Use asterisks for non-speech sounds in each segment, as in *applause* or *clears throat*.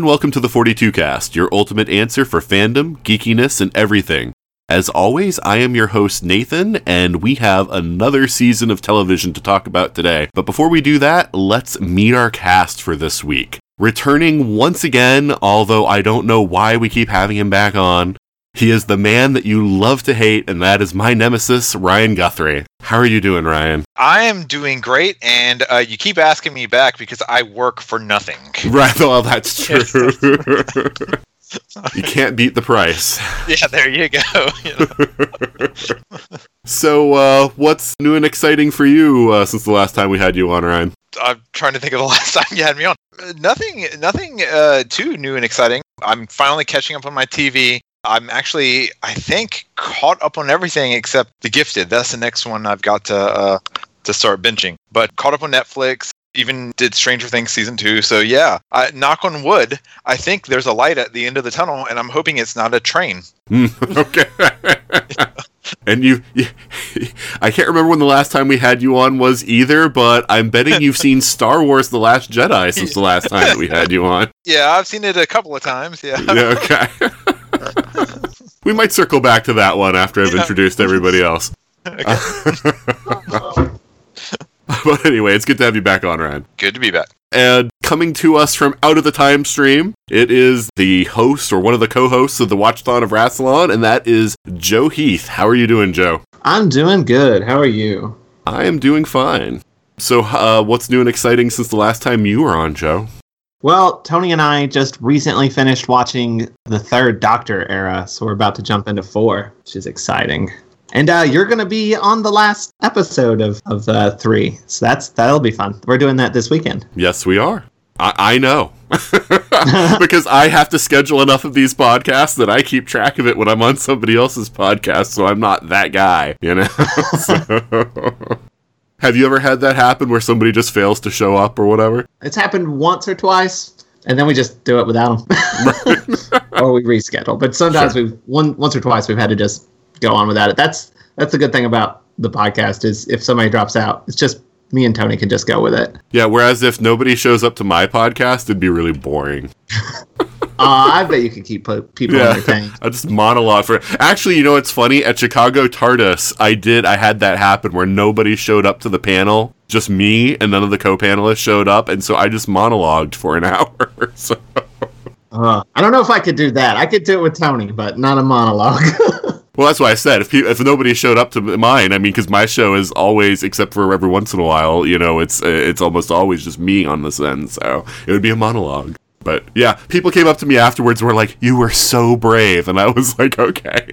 And welcome to the 42 Cast, your ultimate answer for fandom, geekiness, and everything. As always, I am your host Nathan, and we have another season of television to talk about today. But before we do that, let's meet our cast for this week. Returning once again, although I don't know why we keep having him back on, he is the man that you love to hate, and that is my nemesis, Ryan Guthrie. How are you doing, Ryan? I am doing great, and uh, you keep asking me back because I work for nothing. Right, *laughs* well, that's *laughs* true. you can't beat the price. Yeah, there you go. *laughs* You know? So, uh, what's new and exciting for you uh, since the last time we had you on, Ryan? I'm trying to think of the last time you had me on. Nothing, nothing uh, too new and exciting. I'm finally catching up on my TV. I'm actually, I think, caught up on everything except The Gifted. That's the next one I've got to uh, to start binging. But caught up on Netflix. Even did Stranger Things season two. So yeah, I, knock on wood. I think there's a light at the end of the tunnel, and I'm hoping it's not a train. *laughs* okay. *laughs* and you, you, *laughs* I can't remember when the last time we had you on was either, but I'm betting you've seen Star Wars: The Last Jedi since the last time that we had you on. Yeah, I've seen it a couple of times. Yeah. Yeah, okay. *laughs* we might circle back to that one after I've Yeah. introduced everybody else. *laughs* but anyway, it's good to have you back on, Ryan. Good to be back. And coming to us from out of the time stream, it is the host or one of the co-hosts of the Watchthon of Rassilon, and that is Joe Heath. How are you doing, Joe? I'm doing good. How are you? I am doing fine. So, uh, what's new and exciting since the last time you were on, Joe? Well, Tony and I just recently finished watching the third Doctor era, so we're about to jump into four, which is exciting. And uh, you're going to be on the last episode of of uh, three, so that's that'll be fun. We're doing that this weekend. Yes, we are. I, I know. *laughs* *laughs* because I have to schedule enough of these podcasts that I keep track of it when I'm on somebody else's podcast, so I'm not that guy, you know? *laughs* So- Have you ever had that happen where somebody just fails to show up or whatever? It's happened once or twice, and then we just do it without them, *laughs* or we reschedule. But sometimes we've one once or twice we've had to just go on without it. That's that's the good thing about the podcast is if somebody drops out, it's just me and Tony can just go with it. Yeah, whereas if nobody shows up to my podcast, it'd be really boring. *laughs* Uh, I bet you can keep po- people Yeah, entertained. *laughs* I just monologue for. Actually, you know what's funny? At Chicago TARDIS, I did. I had that happen where nobody showed up to the panel, just me, and none of the co-panelists showed up, and so I just monologued for an *laughs* hour. so, Uh, I don't know if I could do that. I could do it with Tony, but not a monologue. *laughs* well, that's why I said if if nobody showed up to mine, I mean, because my show is always, except for every once in a while, you know, it's it's almost always just me on this end, so it would be a monologue. But yeah, people came up to me afterwards and were like, "You were so brave," and I was *laughs* like, "Okay,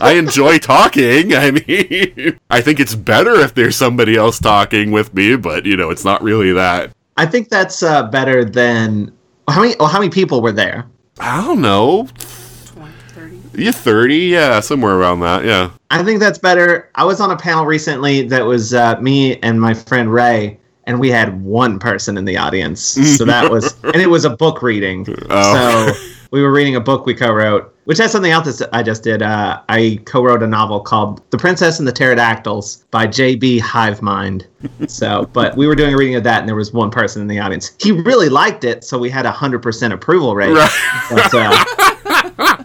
I enjoy talking. I mean, *laughs* I think it's better if there's somebody else talking with me, but you know, it's not really that." I think that's uh, better than how many? Oh, how many people were there? I don't know, 30. you thirty, yeah, somewhere around that, yeah. I think that's better. I was on a panel recently that was uh, me and my friend Ray, and we had one person in the audience. So that was, *laughs* and it was a book reading. Oh. So we were reading a book we co-wrote, which has something else that I just did. Uh, I co-wrote a novel called "The Princess and the Pterodactyls" by J.B. Hivemind. So, but we were doing a reading of that, and there was one person in the audience. He really liked it, so we had a hundred percent approval rate. Right. But, uh,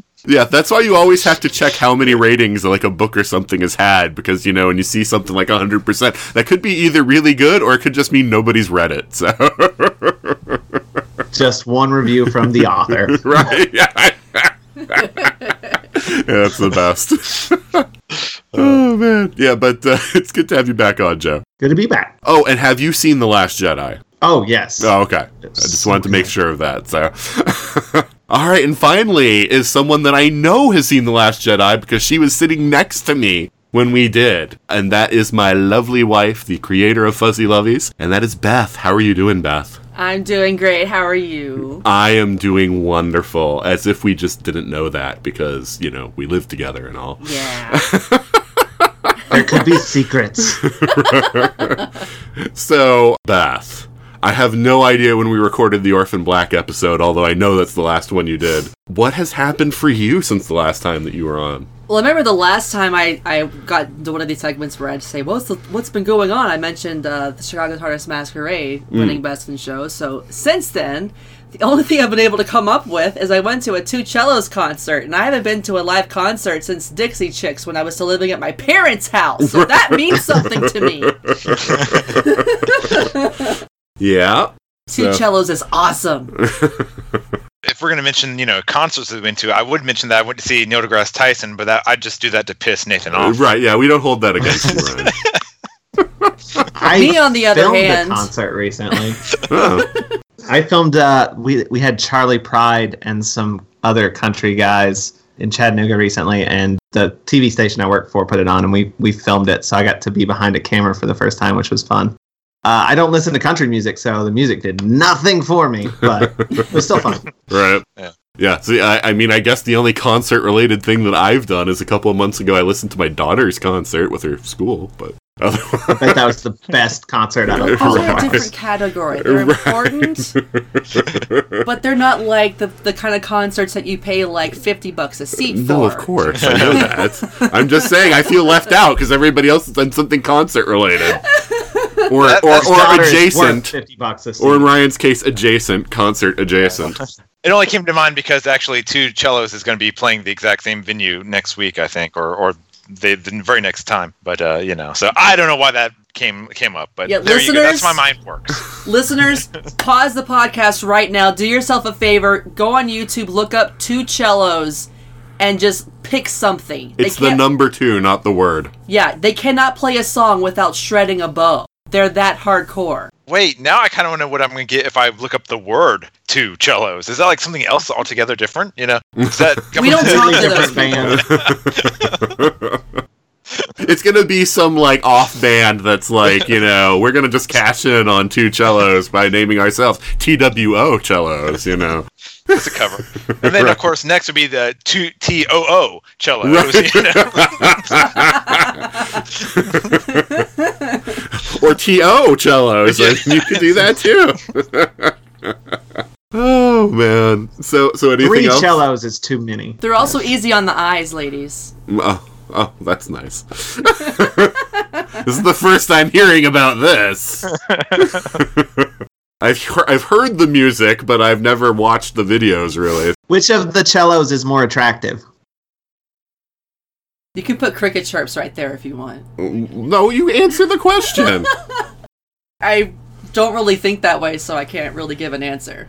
*laughs* Yeah, that's why you always have to check how many ratings like a book or something has had because you know when you see something like 100%, that could be either really good or it could just mean nobody's read it. So *laughs* just one review from the author. *laughs* right. Yeah. *laughs* yeah, that's the best. oh man, yeah, but uh, it's good to have you back on, Joe. Good to be back. Oh, and have you seen the Last Jedi? Oh yes. Oh, okay. I just wanted to make sure of that. So, all right, and finally is someone that I know has seen the Last Jedi because she was sitting next to me when we did, and that is my lovely wife, the creator of Fuzzy Lovies, and that is Beth. How are you doing, Beth? I'm doing great. How are you? I am doing wonderful, as if we just didn't know that because, you know, we live together and all. Yeah. There could be secrets. *laughs* So, Beth, I have no idea when we recorded the Orphan Black episode, although I know that's the last one you did. What has happened for you since the last time that you were on? well, I remember the last time I, I got into one of these segments where I'd say, what's, the, what's been going on? I mentioned uh, the Chicago TARDIS Masquerade winning Best in Show. So since then, the only thing I've been able to come up with is I went to a Two Cellos concert, and I haven't been to a live concert since Dixie Chicks when I was still living at my parents' house. So that means something to me. *laughs* *laughs* Yeah. Two So- Cellos is awesome. *laughs* If we're going to mention, you know, concerts that we went to, I would mention that I went to see Neil deGrasse Tyson, but that, I'd just do that to piss Nathan off. Right, yeah, we don't hold that against you, Ryan. *laughs* I Me, on the other filmed hand- a concert recently. *laughs* Oh, I filmed. Uh, we we had Charley Pride and some other country guys in Chattanooga recently, and the TV station I work for put it on, and we we filmed it. So I got to be behind a camera for the first time, which was fun. Uh, I don't listen to country music, so the music did nothing for me, but it was still fun. *laughs* right. Yeah. Yeah, see, I, I mean, I guess the only concert related thing that I've done is a couple of months ago I listened to my daughter's concert with her school, but *laughs* I bet that was the best concert out of all Those of a different category. They're important, *laughs* but they're not like the the kind of concerts that you pay like fifty bucks a seat for. No, of course. I know that. I'm just saying I feel left out because everybody else has done something concert related. *laughs* Or, That- or, or Daughter is worth adjacent. fifty bucks a. Or in Ryan's case, adjacent. Concert adjacent. *laughs* It only came to mind because actually Two Cellos is going to be playing the exact same venue next week, I think, or or the, the very next time. But uh, you know, so I don't know why that came came up, but Yeah, there you go. That's my mind works. *laughs* Listeners, pause the podcast right now. Do yourself a favor. Go on YouTube, look up two cellos, and just pick something. They It's the number two, not the word. Yeah, they cannot play a song without shredding a bow. They're that hardcore. Wait, now I kind of want to know what I'm going to get if I look up the word Two Cellos. Is that like something else altogether different? You know, is that *laughs* We don't talk Completely to those different people. band. *laughs* It's gonna be some like off band that's like, you know, we're gonna just cash in on two cellos by naming ourselves TWO cellos, you know. it's a cover? And then of course next would be the two T O O Cellos. You know? *laughs* or TO cellos. I mean, you could do that too. *laughs* oh man. So so anything Three else? cellos is too many. They're also easy on the eyes, ladies. Mm, oh, oh, that's nice. *laughs* this is the first I'm hearing about this. *laughs* I've he- I've heard the music, but I've never watched the videos. Really, Which of the cellos is more attractive? You can put cricket chirps right there if you want. no, you answer the question. *laughs* I don't really think that way, so I can't really give an answer.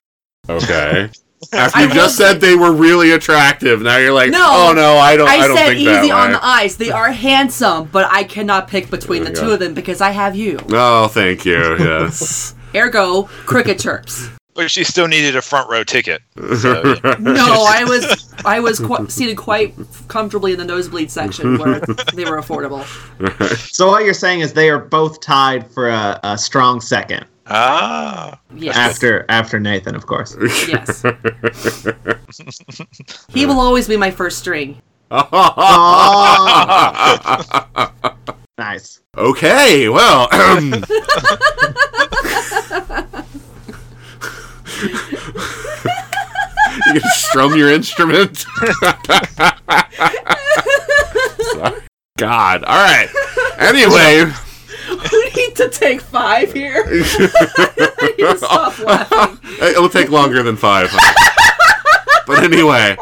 Okay. *laughs* After you will just said they were really attractive, now you're like, No. oh no, I don't. I, I, don't said think easy that on way. the eyes. They are handsome, but I cannot pick between the Okay. two of them because I have you. Oh, thank you. Yes. *laughs* Ergo, cricket chirps. But she still needed a front row ticket. So, yeah. *laughs* No, I was I was qu- seated quite comfortably in the nosebleed section where they were affordable. So what you're saying is they are both tied for a, a strong second Ah, Yes. after after Nathan, of course. Yes. he will always be my first string. Oh, *laughs* nice. okay. Well. *clears throat* *laughs* you can strum your instrument. *laughs* God. All right. Anyway. *laughs* We need to take five here. I need to stop laughing. It'll take longer than five. but anyway,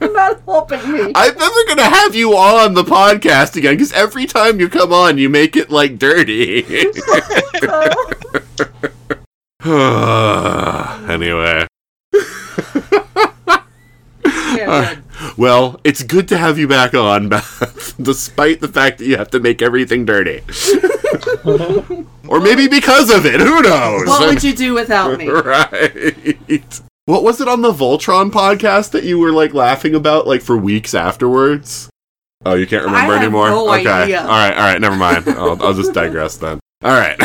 You're not helping me. I'm never gonna have you on the podcast again because every time you come on, you make it like dirty. *laughs* *sighs* anyway, Yeah. Uh, well, it's good to have you back on, *laughs* Beth, despite the fact that you have to make everything dirty. *laughs* or maybe because of it. Who knows? What would *laughs* you do without me? right. What was it on the Voltron podcast that you were like laughing about like for weeks afterwards? Oh, you can't remember anymore? no okay. idea. All right, all right, never mind. I'll, I'll just digress then. All right.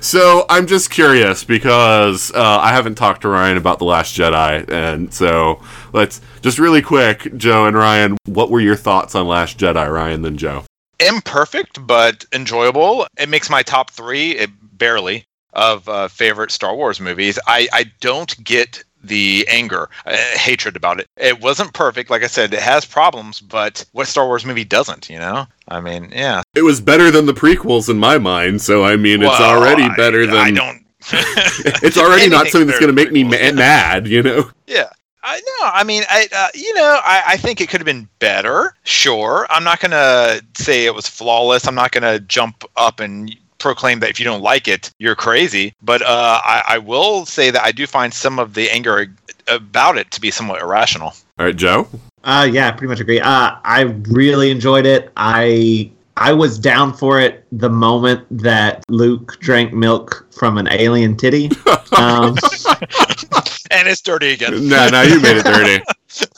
So I'm just curious because uh, I haven't talked to Ryan about The Last Jedi. And so let's just really quick, Joe and Ryan, what were your thoughts on Last Jedi, Ryan, then Joe? imperfect but enjoyable. It makes my top three, it, barely, of uh, favorite Star Wars movies. I, I don't get the anger, uh, hatred about it. It wasn't perfect, like I said. It has problems, but what Star Wars movie doesn't? You know, I mean, yeah. It was better than the prequels in my mind. So, I mean, it's Well, already I- better than. I don't. *laughs* *laughs* it's already not something that's going to make me ma- mad, you know? Yeah. I know. I mean, I uh, you know, I, I think it could have been better. Sure, I'm not gonna say it was flawless. I'm not gonna jump up and proclaim that if you don't like it, you're crazy. But uh, I, I will say that I do find some of the anger about it to be somewhat irrational. All right, Joe? Uh, yeah, pretty much agree. Uh, I really enjoyed it. I I was down for it the moment that Luke drank milk from an alien titty. *laughs* Um, *laughs* And it's dirty again. No, no, you made it dirty.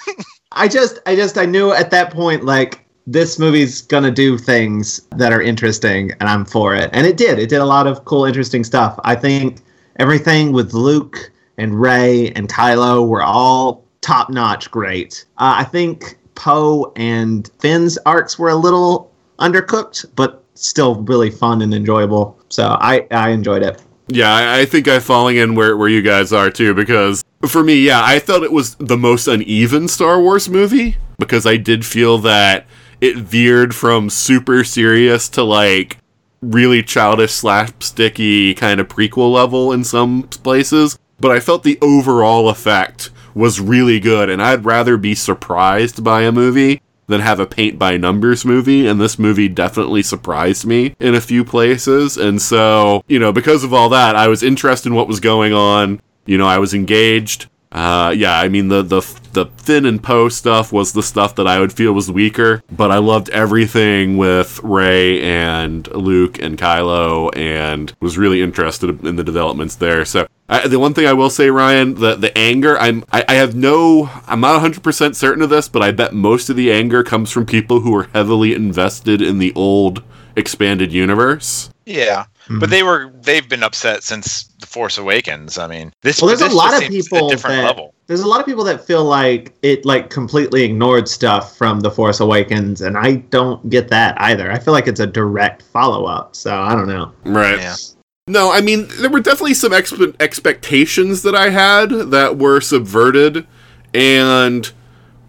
*laughs* I just, I just, I knew at that point, like this movie's gonna do things that are interesting, and I'm for it. And it did. It did a lot of cool, interesting stuff. I think everything with Luke and Rey and Kylo were all top notch, great. Uh, I think Poe and Finn's arcs were a little undercooked, but still really fun and enjoyable. So I, I enjoyed it. Yeah, I, I think I'm falling in where, where you guys are too, because for me, yeah, I felt it was the most uneven Star Wars movie because I did feel that it veered from super serious to like really childish, slapsticky kind of prequel level in some places. But I felt the overall effect was really good, and I'd rather be surprised by a movie than have a paint by numbers movie and this movie definitely surprised me in a few places. And so you know because of all that i was interested in what was going on. You know i was engaged uh, yeah, I mean the the the Finn and Poe stuff was the stuff that I would feel was weaker, but I loved everything with Rey and Luke and Kylo, and was really interested in the developments there. So I, the one thing I will say, Ryan, the the anger, I'm I, I have no, I'm not 100 percent certain of this, but I bet most of the anger comes from people who are heavily invested in the old expanded universe. Yeah, Hmm. but they were they've been upset since the Force Awakens. I mean, this Well, there's this a lot of people a different that level. there's a lot of people that feel like it like completely ignored stuff from the Force Awakens, and I don't get that either. I feel like it's a direct follow up. So I don't know. Right. Yeah. No, I mean there were definitely some expe- expectations that I had that were subverted, and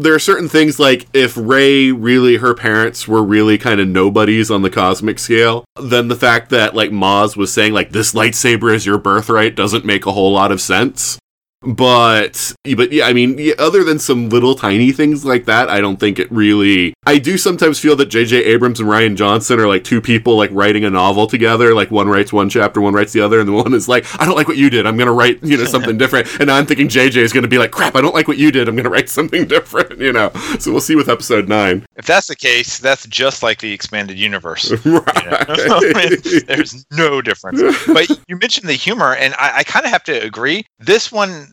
there are certain things like if Rey really her parents were really kind of nobodies on the cosmic scale, then the fact that like Maz was saying like this lightsaber is your birthright doesn't make a whole lot of sense. But but yeah, I mean, yeah, other than some little tiny things like that, I don't think it really. I do sometimes feel that J.J. Abrams and Rian Johnson are like two people like writing a novel together. Like one writes one chapter, one writes the other, and the one is like, I don't like what you did. I'm gonna write you know something *laughs* different. And I'm thinking J.J. is gonna be like, crap, I don't like what you did. I'm gonna write *laughs* something different. You know. So we'll see with episode nine. If that's the case, that's just like the expanded universe. *laughs* right. There's no difference. But you mentioned the humor, and I, I kind of have to agree. This one,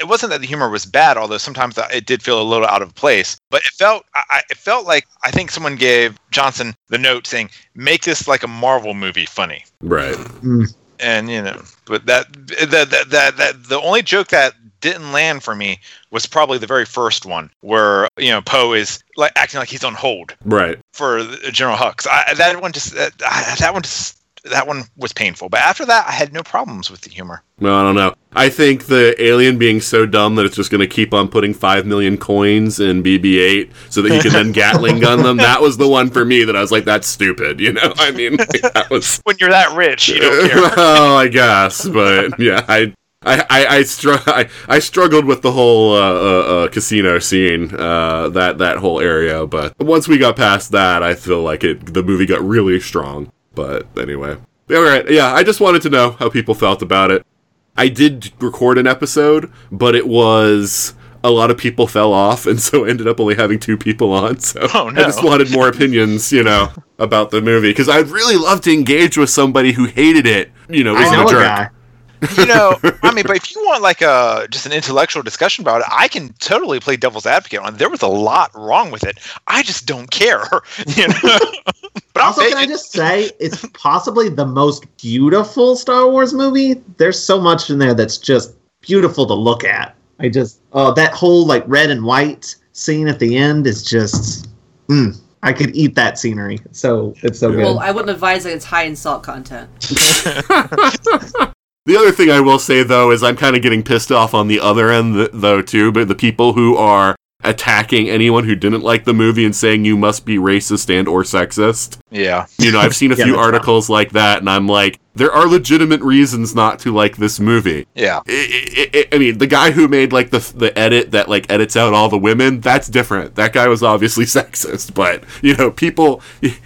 it wasn't that the humor was bad, although sometimes it did feel a little out of place. But it felt, I, I- it felt like I think someone gave Johnson the note saying, "Make this like a Marvel movie funny." right. Mm. And you know, but that that that that, that the only joke that didn't land for me was probably the very first one where you know Poe is like acting like he's on hold Right. for General Hux. I, that one just that, that one just that one was painful. But after that, I had no problems with the humor. Well, I don't know. I think the alien being so dumb that it's just going to keep on putting 5 million coins in BB 8 so that he can then *laughs* Gatling gun them. That was the one for me that I was like, that's stupid. You know? I mean, like, that was. *laughs* When you're that rich, you don't care. *laughs* well, I guess. But yeah, I. I, I, I, str- I, I struggled with the whole uh, uh, uh, casino scene, uh, that, that whole area, but once we got past that, I feel like it the movie got really strong. But anyway, all right, yeah, I just wanted to know how people felt about it. I did record an episode, but it was a lot of people fell off, and so *laughs* ended up only having two people on. So Oh, I just wanted more opinions, you know, about the movie because I'd really love to engage with somebody who hated it. You know, isn't a a jerk. guy. You know, *laughs* I mean, but if you want like a just an intellectual discussion about it, I can totally play devil's advocate on. There was a lot wrong with it. I just don't care, *laughs* you know. *laughs* but Also, can I just say it's possibly the most beautiful Star Wars movie? There's so much in there that's just beautiful to look at. I just oh that whole like red and white scene at the end is just mm, I could eat that scenery. So it's so good. Well, I wouldn't advise that it's high in salt content. The other thing I will say though is I'm kind of getting pissed off on the other end though too, but the people who are attacking anyone who didn't like the movie and saying you must be racist and or sexist. Yeah, You know, I've seen a Yeah, few that's articles like that and I'm like there are legitimate reasons not to like this movie. yeah. I, I, I- I mean, the guy who made like the the edit that like edits out all the women, that's different. That guy was obviously *laughs* sexist, but you know, people,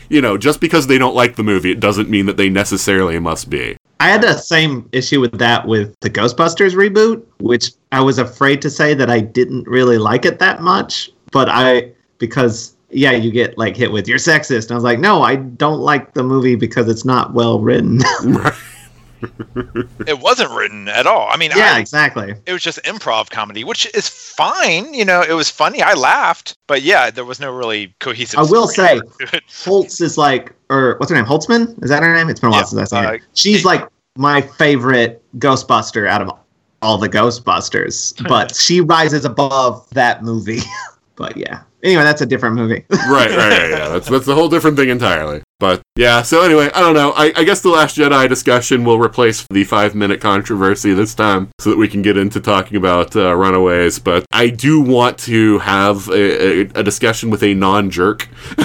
you know, just because they don't like the movie, it doesn't mean that they necessarily must be. I had the same issue with that with the Ghostbusters reboot, which I was afraid to say that I didn't really like it that much, but I because yeah, you get like hit with you're sexist. And I was like, no, I don't like the movie because it's not well written. *laughs* It wasn't written at all. I mean, yeah, I, exactly. it was just improv comedy, which is fine. You know, it was funny. I laughed, but yeah, there was no really cohesive. I will say-. Holtz is like, or what's her name? Holtzman? Is that her name? It's been a while Yeah, since I saw uh, her. She's like my favorite Ghostbuster out of all the Ghostbusters, *laughs* but she rises above that movie. *laughs* but yeah. Anyway, that's a different movie. *laughs* right, right, right, yeah. That's that's a whole different thing entirely. But yeah, so anyway, I don't know. I, I guess the Last Jedi discussion will replace the five minute controversy this time, so that we can get into talking about uh, Runaways. But I do want to have a, a, a discussion with a non jerk. *laughs*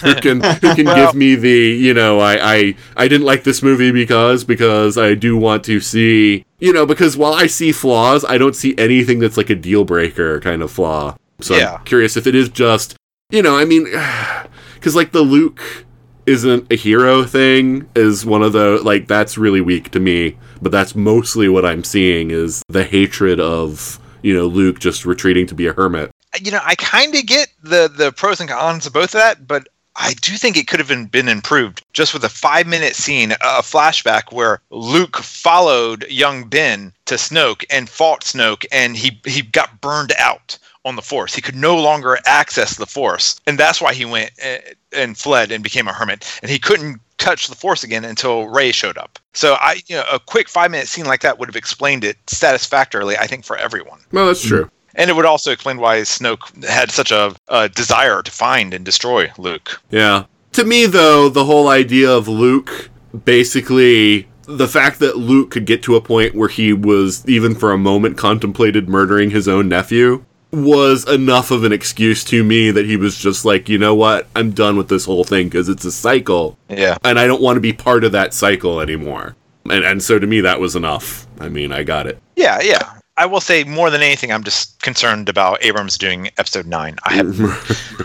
who can who can *laughs* Well- give me the you know I, I I didn't like this movie because because I do want to see you know because while I see flaws I don't see anything that's like a deal breaker kind of flaw so Yeah. I'm curious if it is just you know I mean *sighs* because like the Luke isn't a hero thing is one of the like that's really weak to me but that's mostly what I'm seeing is the hatred of you know Luke just retreating to be a hermit uh, you know, I kind of get the the pros and cons of both of that, but I do think it could have been, been improved just with a five minute scene, a flashback where Luke followed young Ben to Snoke and fought Snoke, and he he got burned out on the Force. He could no longer access the Force, and that's why he went uh, and fled and became a hermit. And he couldn't touch the Force again until Rey showed up. So I, you know, a quick five minute scene like that would have explained it satisfactorily, I think, for everyone. well that's true And it would also explain why Snoke had such a, a desire to find and destroy Luke. Yeah. To me, though, the whole idea of Luke basically. The fact that Luke could get to a point where he was, even for a moment, contemplated murdering his own nephew was enough of an excuse to me that he was just like, you know what, I'm done with this whole thing because it's a cycle Yeah. and I don't want to be part of that cycle anymore. And, and so to me, that was enough. I mean, I got it. Yeah, yeah. I will say more than anything, I'm just concerned about Abrams doing episode nine. I have, *laughs*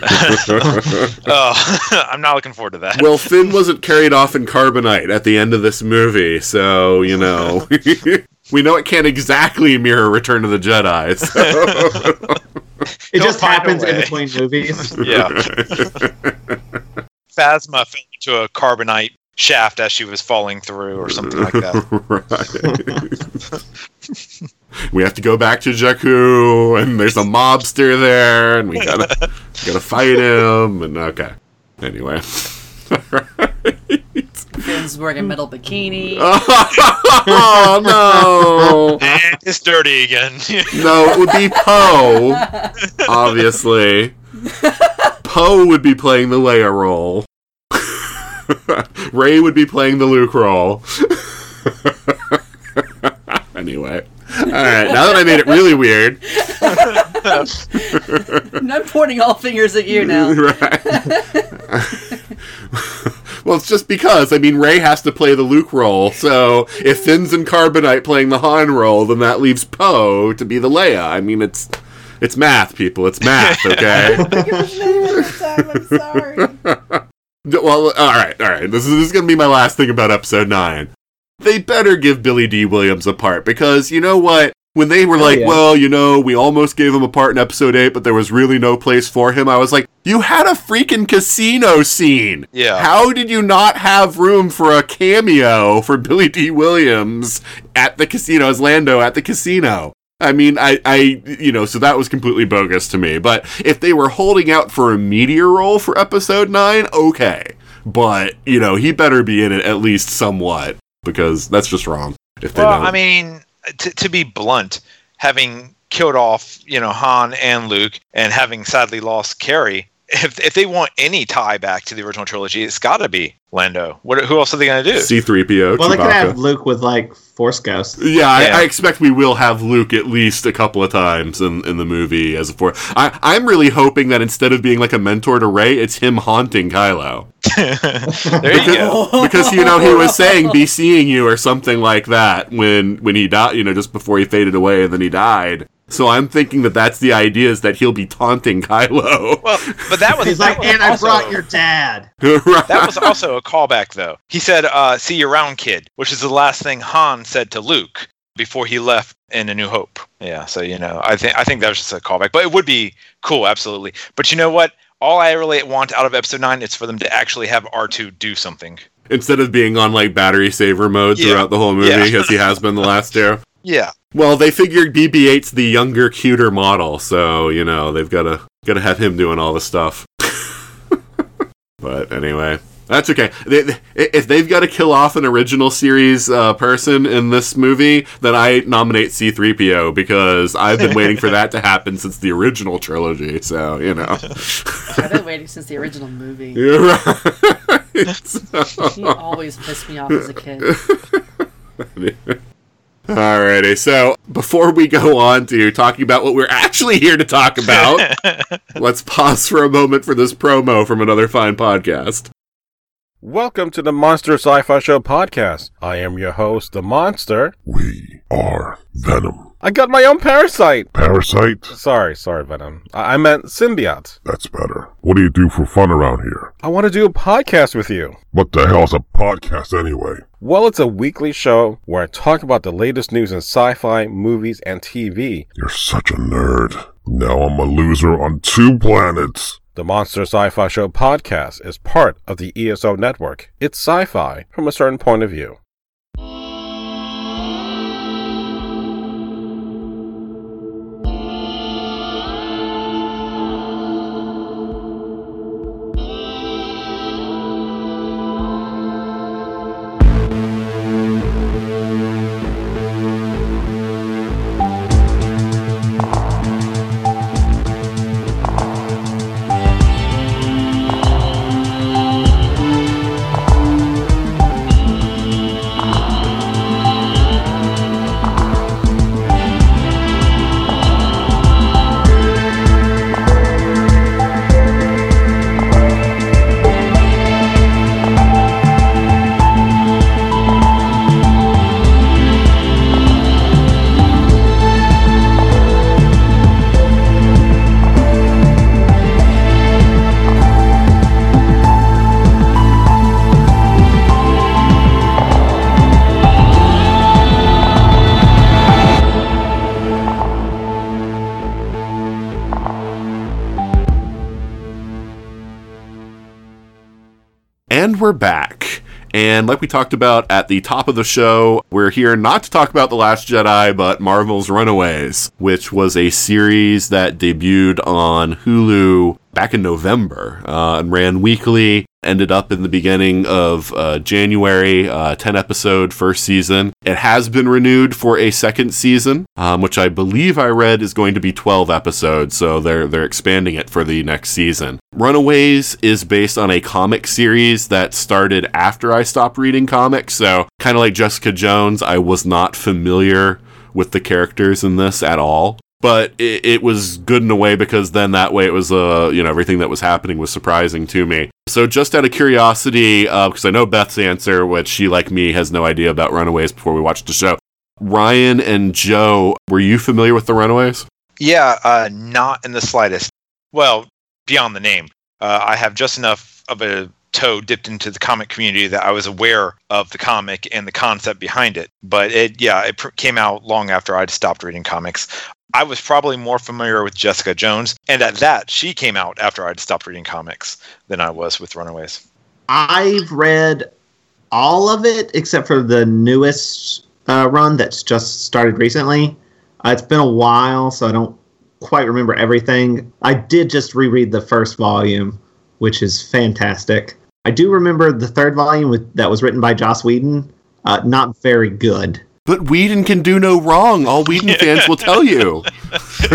*laughs* oh, *laughs* I'm not looking forward to that. well, Finn wasn't carried off in carbonite at the end of this movie, so, you know, we know it can't exactly mirror Return of the Jedi. So. *laughs* It He'll just happens in between movies. yeah. *laughs* Phasma fell into a carbonite shaft as she was falling through, or something like that. *laughs* right. we have to go back to Jakku, and there's a mobster there, and we gotta gotta fight him. And okay, anyway. Finn's wearing a metal bikini. *laughs* oh no! *laughs* and it's dirty again. *laughs* No, it would be Poe. Obviously, Poe would be playing the Leia role. Rey would be playing the Luke role. anyway, all right. Now that I made it really weird, I'm pointing all fingers at you now. right? Well, it's just because I mean Rey has to play the Luke role, so if Finn's and Carbonite playing the Han role, then that leaves Poe to be the Leia. I mean, it's it's math, people. It's math, *laughs* okay? *laughs* I'm sorry. *laughs* Well, all right, all right. This is, this is going to be my last thing about episode 9. They better give Billy Dee Williams a part because you know what? When they were oh, like, yeah. well, you know, we almost gave him a part in episode 8, but there was really no place for him, I was like, you had a freaking casino scene. Yeah. How did you not have room for a cameo for Billy Dee Williams at the casino, as Lando at the casino? I mean, I, I, you know, so that was completely bogus to me. But if they were holding out for a meteor role for episode 9, okay. But, you know, he better be in it at least somewhat, because that's just wrong. If they Well, don't. I mean, to, to be blunt, having killed off, you know, Han and Luke, and having sadly lost Carrie, if if they want any tie back to the original trilogy, it's got to be Lando. What? Who else are they going to do? C3PO, Well, they could have Luke with like Force Ghost. Yeah, I, Yeah. I expect we will have Luke at least a couple of times in, in the movie as a force. I, I'm really hoping that instead of being like a mentor to Rey, it's him haunting Kylo. *laughs* there you go. because you know he was saying be seeing you or something like that when when he died you know just before he faded away and then he died so i'm thinking that that's the idea is that he'll be taunting kylo Well, but that was He's that like, was and I also- brought your dad. *laughs* That was also a callback, though. He said, uh, "See you around, kid," which is the last thing Han said to Luke before he left in A New Hope. Yeah, so you know, I think I think that was just a callback, but it would be cool, absolutely. But you know what? All I really want out of Episode Nine is for them to actually have R two do something. instead of being on like battery saver mode Yeah. throughout the whole movie Yeah. as he has been the last *laughs* two Yeah, well they figured bb8's the younger cuter model so you know they've got to got to have him doing all the stuff *laughs* but anyway that's okay. They, they- if they've got to kill off an original series uh, person in this movie, then I nominate C3PO because I've been waiting for that to *laughs* happen since the original trilogy. So, you know. I've been waiting since the original movie. *laughs* You're right. He always pissed me off as a kid. Alrighty, so before we go on to talking about what we're actually here to talk about, *laughs* let's pause for a moment for this promo from another fine podcast. Welcome to the Monster Sci-Fi Show podcast. I am your host, the Monster. We are Venom. I got my own parasite. Parasite? Sorry, sorry, Venom. I, I meant symbiote. That's better. What do you do for fun around here? I want to do a podcast with you. What the hell's a podcast anyway? Well, it's a weekly show where I talk about the latest news in sci-fi, movies, and TV. You're such a nerd. Now I'm a loser on two planets. The Monster Sci-Fi Show podcast is part of the ESO network. It's sci-fi from a certain point of view. And like we talked about at the top of the show, we're here not to talk about The Last Jedi, but Marvel's Runaways, which was a series that debuted on Hulu back in November uh, and ran weekly. Ended up in the beginning of uh, January, uh, 10 episode first season. It has been renewed for a second season, um, which I believe I read is going to be 12 episodes, so they're, they're expanding it for the next season. Runaways is based on a comic series that started after I stopped reading comics, so kind of like Jessica Jones, I was not familiar with the characters in this at all. But it, it was good in a way because then that way it was, uh, you know, everything that was happening was surprising to me. So just out of curiosity, because I know Beth's answer, which she, like me, has no idea about Runaways before we watched the show. Ryan and Joe, were you familiar with the Runaways? yeah, uh, not in the slightest. Well, beyond the name, uh, I have just enough of a toe dipped into the comic community that I was aware of the comic and the concept behind it. But it, yeah, it pr- came out long after I'd stopped reading comics. I was probably more familiar with Jessica Jones, and at that, she came out after I'd stopped reading comics than I was with Runaways. I've read all of it except for the newest uh, run that's just started recently. Uh, it's been a while, so I don't quite remember everything. I did just reread the first volume, which is fantastic. I do remember the third volume with, that was written by Joss Whedon. Uh, not very good. But Whedon can do no wrong. All Whedon *laughs* fans will tell you.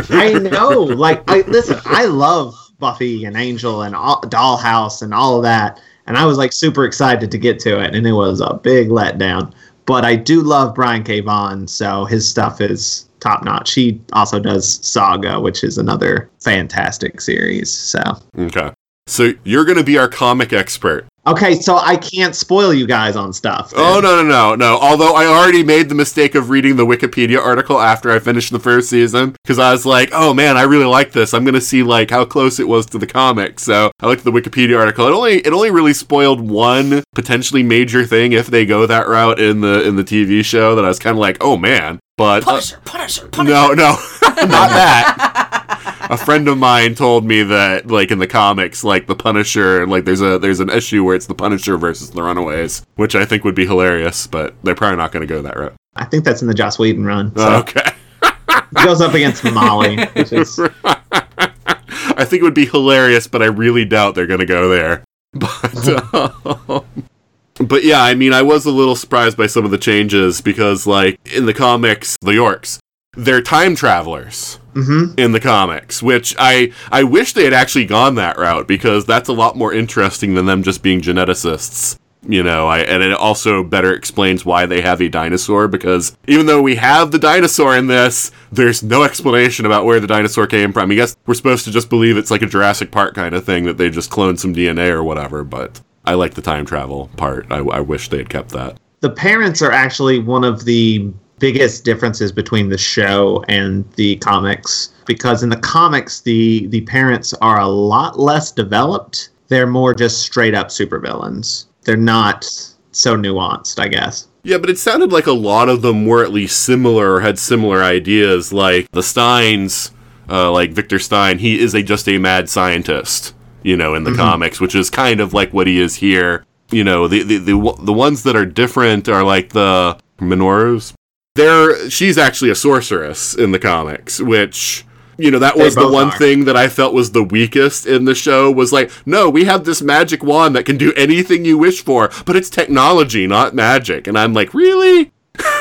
I know. Like, I listen. I love Buffy and Angel and all, Dollhouse and all of that, and I was like super excited to get to it, and it was a big letdown. But I do love Brian K. Vaughan, so his stuff is top notch. He also does Saga, which is another fantastic series. So Okay. So you're going to be our comic expert. okay, so I can't spoil you guys on stuff. then. Oh, no, no, no, no. Although I already made the mistake of reading the Wikipedia article after I finished the first season because I was like, oh man, I really like this. I'm going to see like how close it was to the comic. So I looked at the Wikipedia article. It only it only really spoiled one potentially major thing if they go that route in the in the TV show that I was kind of like, oh man. But uh, Punisher, Punisher, Punisher. no, no, *laughs* not that. A friend of mine told me that, like in the comics, like the Punisher, like there's a there's an issue where it's the Punisher versus the Runaways, which I think would be hilarious, but they're probably not going to go that route. I think that's in the Joss Whedon run. So Okay, He goes up against Molly, *laughs* which is I think it would be hilarious, but I really doubt they're going to go there. *laughs* But. um, But yeah, I mean, I was a little surprised by some of the changes because, like, in the comics, the Yorks, they're time travelers. Mhm. in the comics, which I I wish they had actually gone that route because that's a lot more interesting than them just being geneticists. You know, I, and it also better explains why they have a dinosaur because even though we have the dinosaur in this, there's no explanation about where the dinosaur came from. I guess we're supposed to just believe it's like a Jurassic Park kind of thing that they just cloned some DNA or whatever, but I like the time travel part. I, I wish they had kept that. the parents are actually one of the biggest differences between the show and the comics because in the comics the the parents are a lot less developed they're more just straight up supervillains they're not so nuanced i guess Yeah, but it sounded like a lot of them were at least similar or had similar ideas. Like the Steins, uh, like Victor Stein, he is a just a mad scientist, you know, in the comics, which is kind of like what he is here. You know, the the the, the ones that are different are like the Minoru's. They're she's actually a sorceress in the comics, which you know that was the one are. thing that I felt was the weakest in the show was like, no, we have this magic wand that can do anything you wish for, but it's technology, not magic. And I'm like, really? *laughs*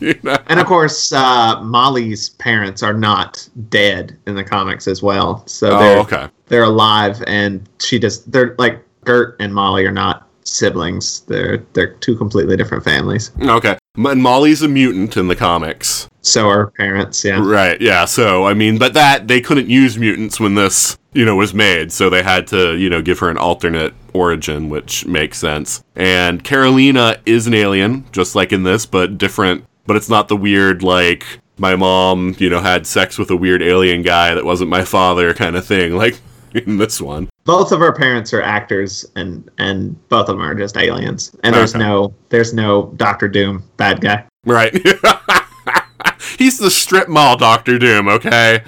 You know? and of course uh, molly's parents are not dead in the comics as well so Oh, they're okay. they're alive and she just they're like gert and molly are not siblings they're they're two completely different families Okay. And Molly's a mutant in the comics. so are her parents yeah Right, yeah. So, I mean, but that, they couldn't use mutants when this, you know, was made. So they had to, you know, give her an alternate origin, which makes sense. And Carolina is an alien, just like in this, but different. But it's not the weird, like, my mom, you know, had sex with a weird alien guy that wasn't my father kind of thing, like *laughs* in this one. Both of her parents are actors and and both of them are just aliens and there's Okay. no there's no dr doom bad guy Right. *laughs* He's the strip mall Doctor Doom, okay? *laughs*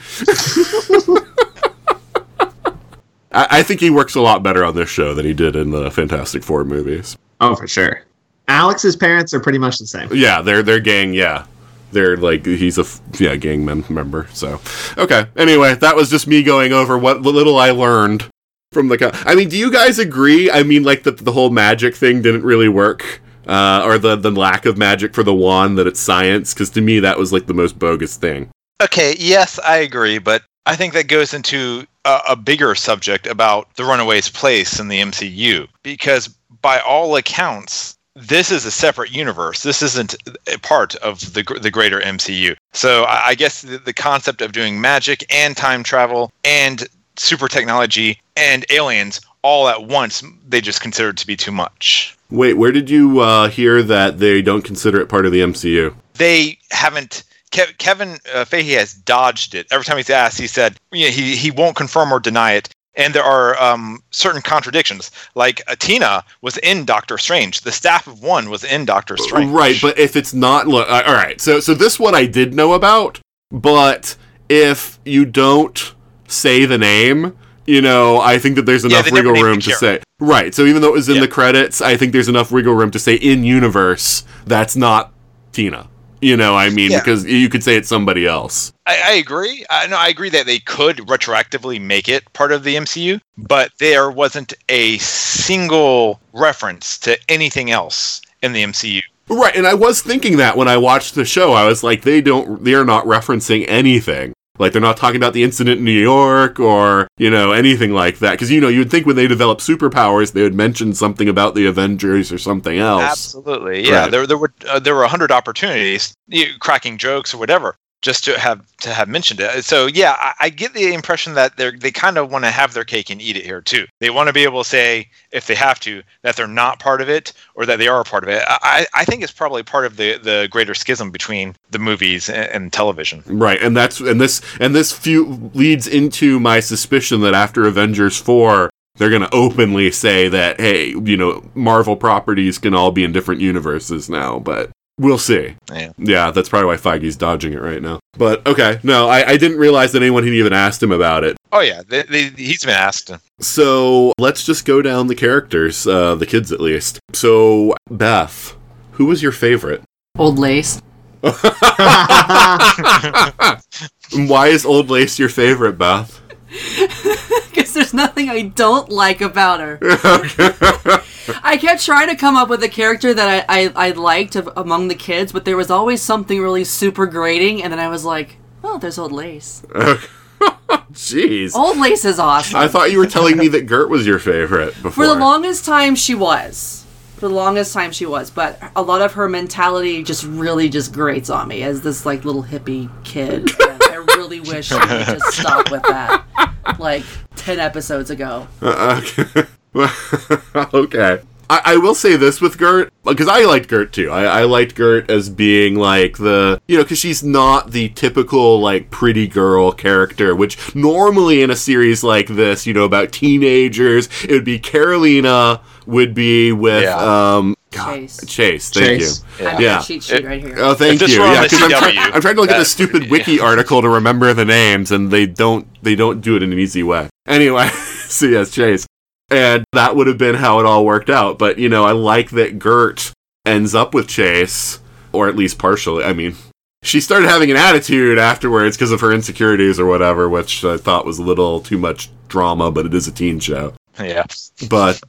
I, I think he works a lot better on this show than he did in the Fantastic Four movies. oh for sure alex's parents are pretty much the same Yeah, they're they're gang. Yeah, they're like he's a yeah gang member. So okay. Anyway, that was just me going over what little I learned from the. Co- I mean, do you guys agree? I mean, like that the whole magic thing didn't really work. Uh, or the, the lack of magic for the wand that it's science because to me that was like the most bogus thing Okay, yes, I agree, but I think that goes into a, a bigger subject about the Runaways' place in the MCU because, by all accounts, this is a separate universe. This isn't a part of the the greater MCU. So I, I guess the, the concept of doing magic and time travel and super technology and aliens all at once, they just considered to be too much. Wait, where did you uh, hear that they don't consider it part of the MCU? they haven't. Kev, Kevin uh, Feige has dodged it. Every time he's asked, he said you know, he he won't confirm or deny it. and there are um, certain contradictions. Like Atina was in Doctor Strange. The staff of one was in Doctor Strange. Right, but if it's not, look, all right. So, so this one I did know about, but if you don't say the name, you know, I think that there's enough never wiggle room to say. Right. So even though it was in Yeah. the credits, I think there's enough wiggle room to say in universe that's not Tina. You know, I mean, Yeah. because you could say it's somebody else. I, I agree. I no, I agree that they could retroactively make it part of the MCU, but there wasn't a single reference to anything else in the MCU. Right, and I was thinking that when I watched the show, I was like, they don't, they're not referencing anything. Like they're not talking about the incident in New York or you know anything like that. Because you know you'd think when they develop superpowers, they would mention something about the Avengers or something else. Absolutely, yeah. Right. There, there were uh, there were a hundred opportunities, you, cracking jokes or whatever, just to have to have mentioned it. So yeah, I, I get the impression that they they kind of want to have their cake and eat it here too. They want to be able to say if they have to that they're not part of it or that they are a part of it. I, I think it's probably part of the the greater schism between the movies and, and television. Right, and that's and this and this few leads into my suspicion that after Avengers four, they're going to openly say that hey, you know, Marvel properties can all be in different universes now, but. We'll see. Yeah. Yeah, that's probably why Feige's dodging it right now. But okay, no, I, I didn't realize that anyone had even asked him about it. Oh yeah, they, they, he's been asked. So let's just go down the characters, uh, the kids at least. So Beth, who was your favorite? Old lace. *laughs* Why is Old Lace your favorite, Beth? *laughs* Because there's nothing I don't like about her. *laughs* I kept trying to come up with a character that I, I, I liked of, among the kids, but there was always something really super grating, and then I was like, oh, there's Old Lace. *laughs* Jeez. Old Lace is awesome. I thought you were telling me that Gert was your favorite before. For the longest time, she was. For the longest time, she was. But a lot of her mentality just really just grates on me as this like little hippie kid. *laughs* And I really wish she would just stop with that. Like ten episodes ago. Uh, okay. *laughs* *laughs* okay. I, I will say this with Gert, because I liked Gert too. I, I liked Gert as being like the, you know, because she's not the typical, like, pretty girl character, which normally in a series like this, you know, about teenagers, it would be Karolina would be with, Yeah. um, God, Chase. Chase. Thank Chase. you. I got Yeah. a cheat sheet right here. Oh, thank you. Yeah, the 'cause I'm, CW, try- I'm trying to look at the stupid *laughs* wiki article to remember the names, and they don't they don't do it in an easy way. Anyway, *laughs* so yes, Chase, and that would have been how it all worked out. But you know, I like that Gert ends up with Chase, or at least partially. I mean, she started having an attitude afterwards because of her insecurities or whatever, which I thought was a little too much drama. But it is a teen show Yeah. but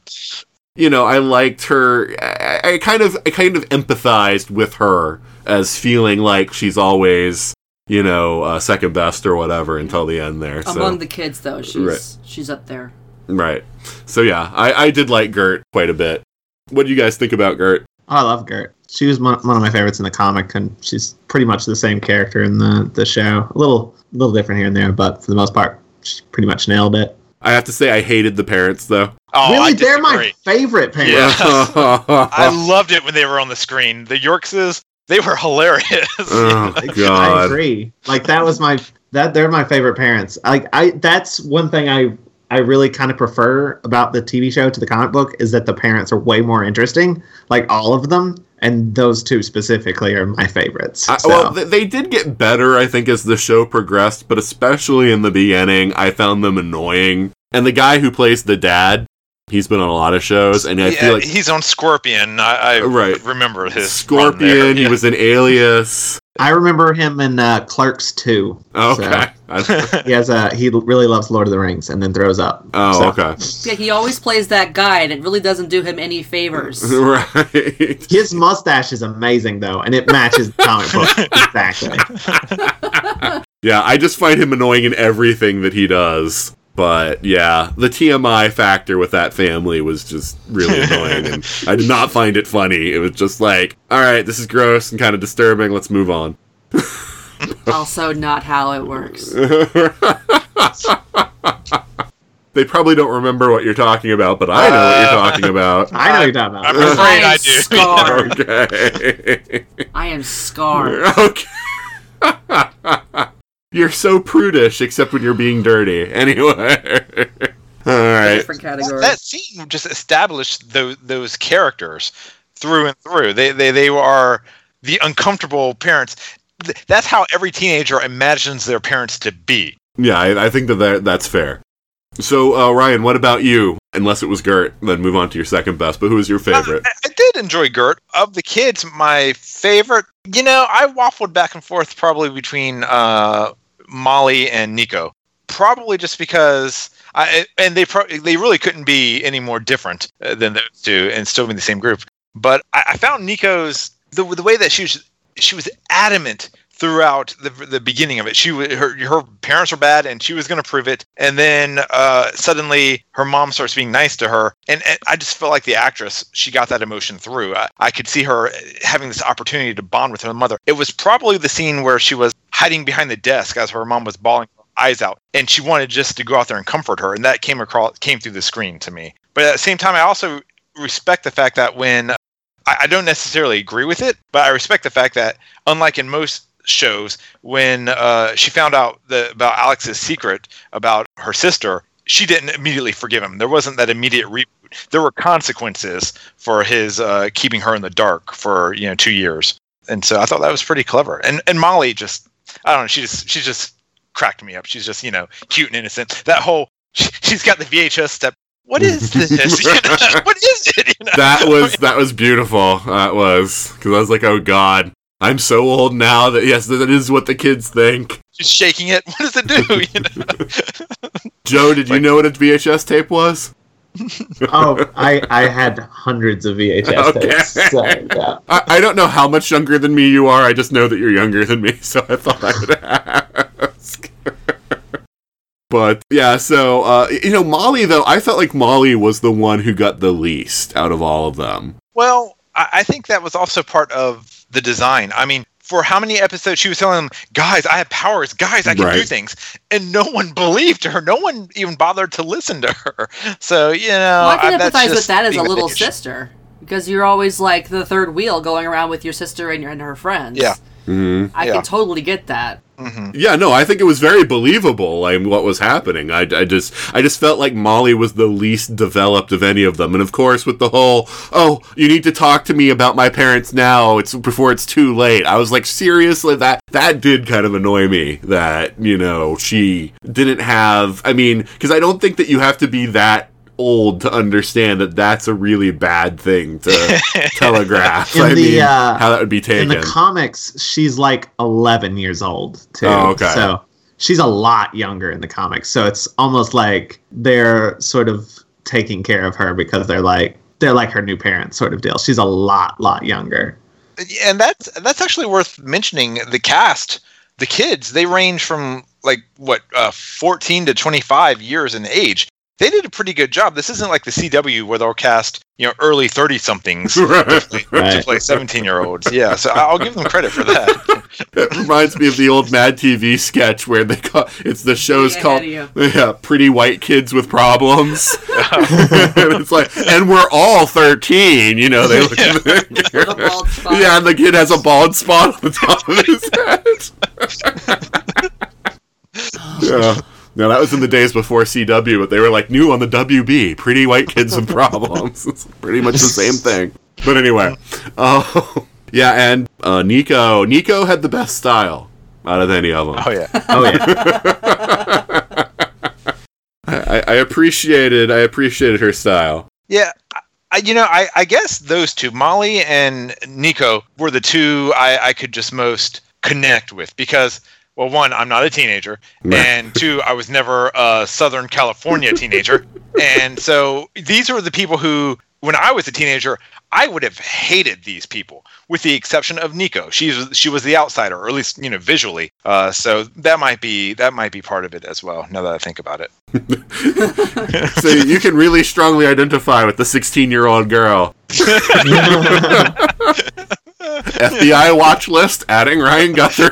you know i liked her I, I kind of i kind of empathized with her as feeling like she's always you know uh, second best or whatever until the end there so Among the kids, though, she's Right. she's up there. Right so yeah I, I did like gert quite a bit what do you guys think about gert Oh, I love Gert. She was one, one of my favorites in the comic, and she's pretty much the same character in the, the show. A little little different here and there, but for the most part, she pretty much nailed it. i have to say i hated the parents though Oh, really, I they're my favorite parents. Yeah. *laughs* I loved it when they were on the screen. The Yorkses, they were hilarious. Oh, *laughs* I god agree. Like that was my that they're my favorite parents. Like I that's one thing I I really kind of prefer about the TV show to the comic book is that the parents are way more interesting. Like all of them, and those two specifically are my favorites. I, well, th- they did get better, I think, as the show progressed, but especially in the beginning, I found them annoying. And the guy who plays the dad, he's been on a lot of shows, and I yeah, feel like he's on Scorpion. I, I Right. remember his run there. Scorpion, he Yeah. was an Alias. I remember him in uh, Clerks 2. Okay. So, *laughs* he has a he really loves Lord of the Rings and then throws up. oh, So, okay. Yeah, he always plays that guy, and it really doesn't do him any favors. *laughs* right. His mustache is amazing though, and it matches the comic book *laughs* exactly. Yeah, I just find him annoying in everything that he does. But yeah, the TMI factor with that family was just really *laughs* annoying, and I did not find it funny. It was just like, all right, this is gross and kind of disturbing. Let's move on. *laughs* also, not how it works. *laughs* They probably don't remember what you're talking about, but I know what you're uh, talking about. I know you're talking about. I'm afraid I I do. scarred. Okay. I am scarred. okay. You're so prudish, except when you're being dirty. *laughs* Anyway. All right. Different category. that scene just established those those characters through and through. They they they are the uncomfortable parents. That's how every teenager imagines their parents to be. Yeah, I, I think that, that that's fair. So, uh, Ryan, what about you? Unless it was Gert, then move on to your second best. But who is your favorite? I, I did enjoy Gert. Of the kids, my favorite. You know, I waffled back and forth probably between uh, Molly and Nico. Probably just because I and they pro- they really couldn't be any more different uh, than those two and still be in the same group. But I, I found Nico's the the way that she was she was adamant throughout the the beginning of it. She her her parents were bad, and she was going to prove it. And then uh, suddenly, her mom starts being nice to her, and, and I just felt like the actress she got that emotion through. I, I could see her having this opportunity to bond with her mother. It was probably the scene where she was hiding behind the desk as her mom was bawling her eyes out, and she wanted just to go out there and comfort her, and that came across came through the screen to me. But at the same time, I also respect the fact that when I, I don't necessarily agree with it, but I respect the fact that unlike in most shows, when uh, she found out the, about Alex's secret about her sister, she didn't immediately forgive him. There wasn't that immediate reboot. There were consequences for his uh, keeping her in the dark for you know two years, and so I thought that was pretty clever. And and Molly just I don't know, she just she just cracked me up. She's just you know cute and innocent. That whole she's got the VHS step. What is this? *laughs* You know, what is it? You know? that was *laughs* that was beautiful. That was because I was like, oh god, I'm so old now that yes, that is what the kids think. She's shaking it. *laughs* What does it do? You know? *laughs* Joe, did you know what a VHS tape was? *laughs* Oh, I I had hundreds of VHS Okay. tapes. So, yeah. I, I don't know how much younger than me you are. I just know that you're younger than me, so I thought I would ask. but yeah, so uh, you know, Molly though, I felt like Molly was the one who got the least out of all of them. Well, I, I think that was also part of the design. I mean, for how many episodes she was telling them, guys, I have powers, guys, I can do things, and no one believed her. No one even bothered to listen to her. So you know, Well, I can that's empathize with just that as a little sister because you're always like the third wheel going around with your sister and, your, and her friends. Yeah. Mm-hmm. I Yeah. can totally get that. Mm-hmm. Yeah, no, I think it was very believable. Like what was happening. I, I just, I just felt like Molly was the least developed of any of them. And of course, with the whole, oh, you need to talk to me about my parents now. It's before it's too late. I was like, seriously, that that did kind of annoy me. That you know she didn't have. I mean, because I don't think that you have to be that old to understand that that's a really bad thing to *laughs* telegraph. In I the, mean, uh, how that would be taken. In the comics, she's like 11 years old too. Oh, okay. So she's a lot younger in the comics. So it's almost like they're sort of taking care of her because they're like they're like her new parents sort of deal. She's a lot lot younger. and that's that's actually worth mentioning. The cast, the kids, they range from like what uh, 14 to 25 years in age. They did a pretty good job. This isn't like the CW where they'll cast you know early 30 somethings to play, to play 17 year olds. Yeah, so I'll give them credit for that. *laughs* It reminds me of the old Mad TV sketch where they call it's the show's Way called yeah, Pretty White Kids with Problems. *laughs* and it's like and we're all 13, you know, they look at *laughs* With bald the, spot. Yeah, and the kid has a bald spot on the top of his head. yeah. No, that was in the days before CW, but they were like new on the WB, Pretty White Kids with Problems. It's pretty much the same thing. But anyway, uh, *laughs* yeah, and uh, Nico, Nico had the best style out of any of them. Oh yeah, *laughs* Oh yeah. I, I appreciated, I appreciated her style. yeah. I, you know, I, I guess those two, Molly and Nico, were the two I, I could just most connect with because, well, one, I'm not a teenager, and two, I was never a Southern California teenager, *laughs* and so these were the people who, when I was a teenager, I would have hated these people, with the exception of Nico. She's she was the outsider, or at least you know visually. Uh, so that might be that might be part of it as well. Now that I think about it. *laughs* So you can really strongly identify with the 16 year old girl. *laughs* FBI watch list adding Ryan Guthrie.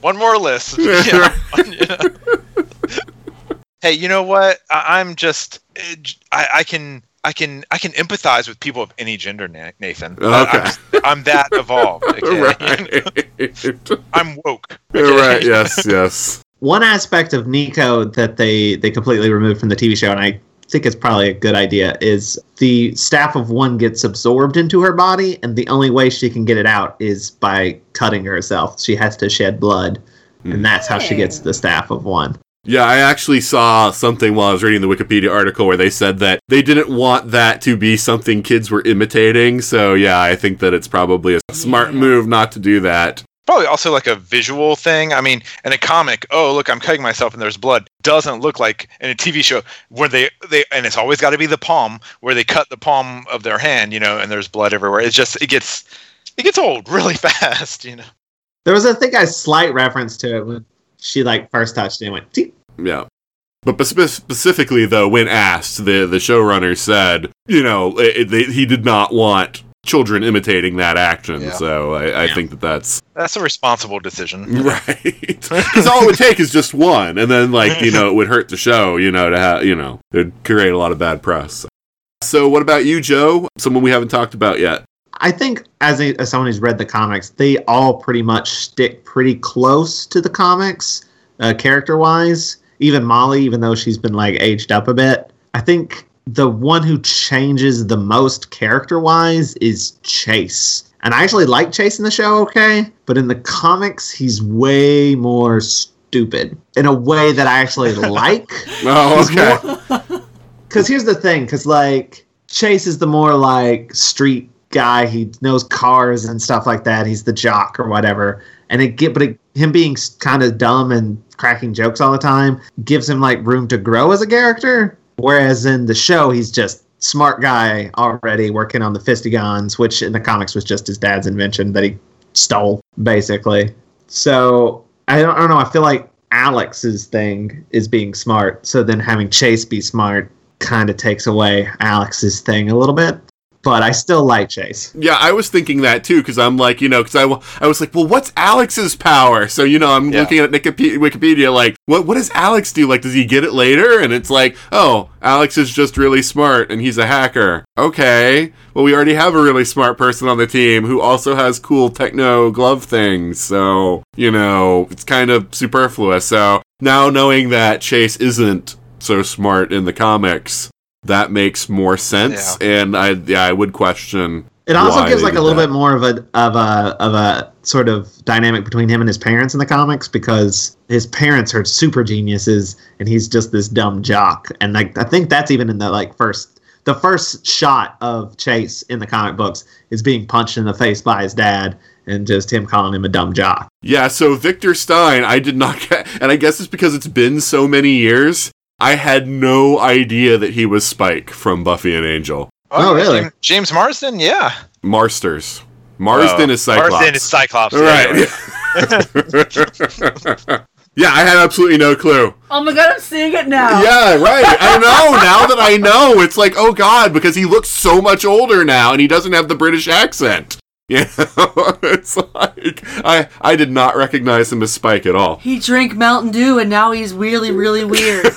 One more list. *laughs* Yeah. *laughs* hey, you know what? I, I'm just I, I can I can I can empathize with people of any gender, Nathan. I- Okay. I'm, I'm that evolved. *laughs* Okay? right. I'm woke. right. Yes. Yes. one aspect of Nico that they they completely removed from the TV show, and I think it's probably a good idea, is the staff of one gets absorbed into her body, and the only way she can get it out is by cutting herself. She has to shed blood, and hmm. that's how she gets the staff of one. Yeah, I actually saw something while I was reading the Wikipedia article where they said that they didn't want that to be something kids were imitating. So, yeah, I think that it's probably a smart move not to do that. Probably also like a visual thing. I mean, in a comic, oh look, I'm cutting myself and there's blood. Doesn't look like in a TV show where they they and it's always got to be the palm where they cut the palm of their hand, you know, and there's blood everywhere. It's just it gets it gets old *laughs* really fast, you know. There was, I think, a slight reference to it when she like first touched it and went. "Teep." Yeah. But specifically, though, when asked, the, the showrunner said, you know, it, they, he did not want children imitating that action. Yeah. So I, I Yeah. think that that's That's a responsible decision. *laughs* right. Because all it would take is just one, and then like you know it would hurt the show. You know to have you know it'd create a lot of bad press. So what about you, Joe? Someone we haven't talked about yet. I think as, a, as someone who's read the comics, they all pretty much stick pretty close to the comics, uh, character wise. Even Molly, even though she's been like aged up a bit, I think the one who changes the most character wise is Chase. And I actually like Chase in the show, okay, but in the comics, he's way more stupid in a way that I actually *laughs* like. Oh, okay. Because here's the thing, because like Chase is the more like street guy. He knows cars and stuff like that. He's the jock or whatever. And it get, but it, him being kind of dumb and cracking jokes all the time gives him like room to grow as a character. Whereas in the show, he's just smart guy already working on the fistigons, which in the comics was just his dad's invention that he stole basically. So I don't, I don't know. I feel like Alex's thing is being smart. So then having Chase be smart kind of takes away Alex's thing a little bit. But I still like Chase. Yeah, I was thinking that too because I'm like, you know, because I, I was like, well, what's Alex's power? So you know, I'm Yeah. looking at Wikipedia, Wikipedia, like, what what does Alex do? Like, does he get it later? And it's like, oh, Alex is just really smart and he's a hacker. Okay, well, we already have a really smart person on the team who also has cool techno glove things. So you know, it's kind of superfluous. So now knowing that Chase isn't so smart in the comics. That makes more sense, and I yeah I would question It also why gives like a little that. bit more of a of a of a sort of dynamic between him and his parents in the comics because his parents are super geniuses and he's just this dumb jock. And like I think that's even in the like first the first shot of Chase in the comic books is being punched in the face by his dad and just him calling him a dumb jock. Yeah, so Victor Stein, I did not *laughs* get, and I guess it's because it's been so many years. I had no idea that he was Spike from Buffy and Angel. Oh, yeah, really? James, James Marsden, yeah. Marsters. Marsden Oh, is Cyclops. Marsden is Cyclops. Right. *laughs* *laughs* yeah, I had absolutely no clue. Oh my god, I'm seeing it now. Yeah, right. I know. Now that I know, it's like, oh god, because he looks so much older now, and he doesn't have the British accent. *laughs* You know, it's like I I did not recognize him as Spike at all. He drank Mountain Dew and now he's really, really weird. *laughs* *laughs*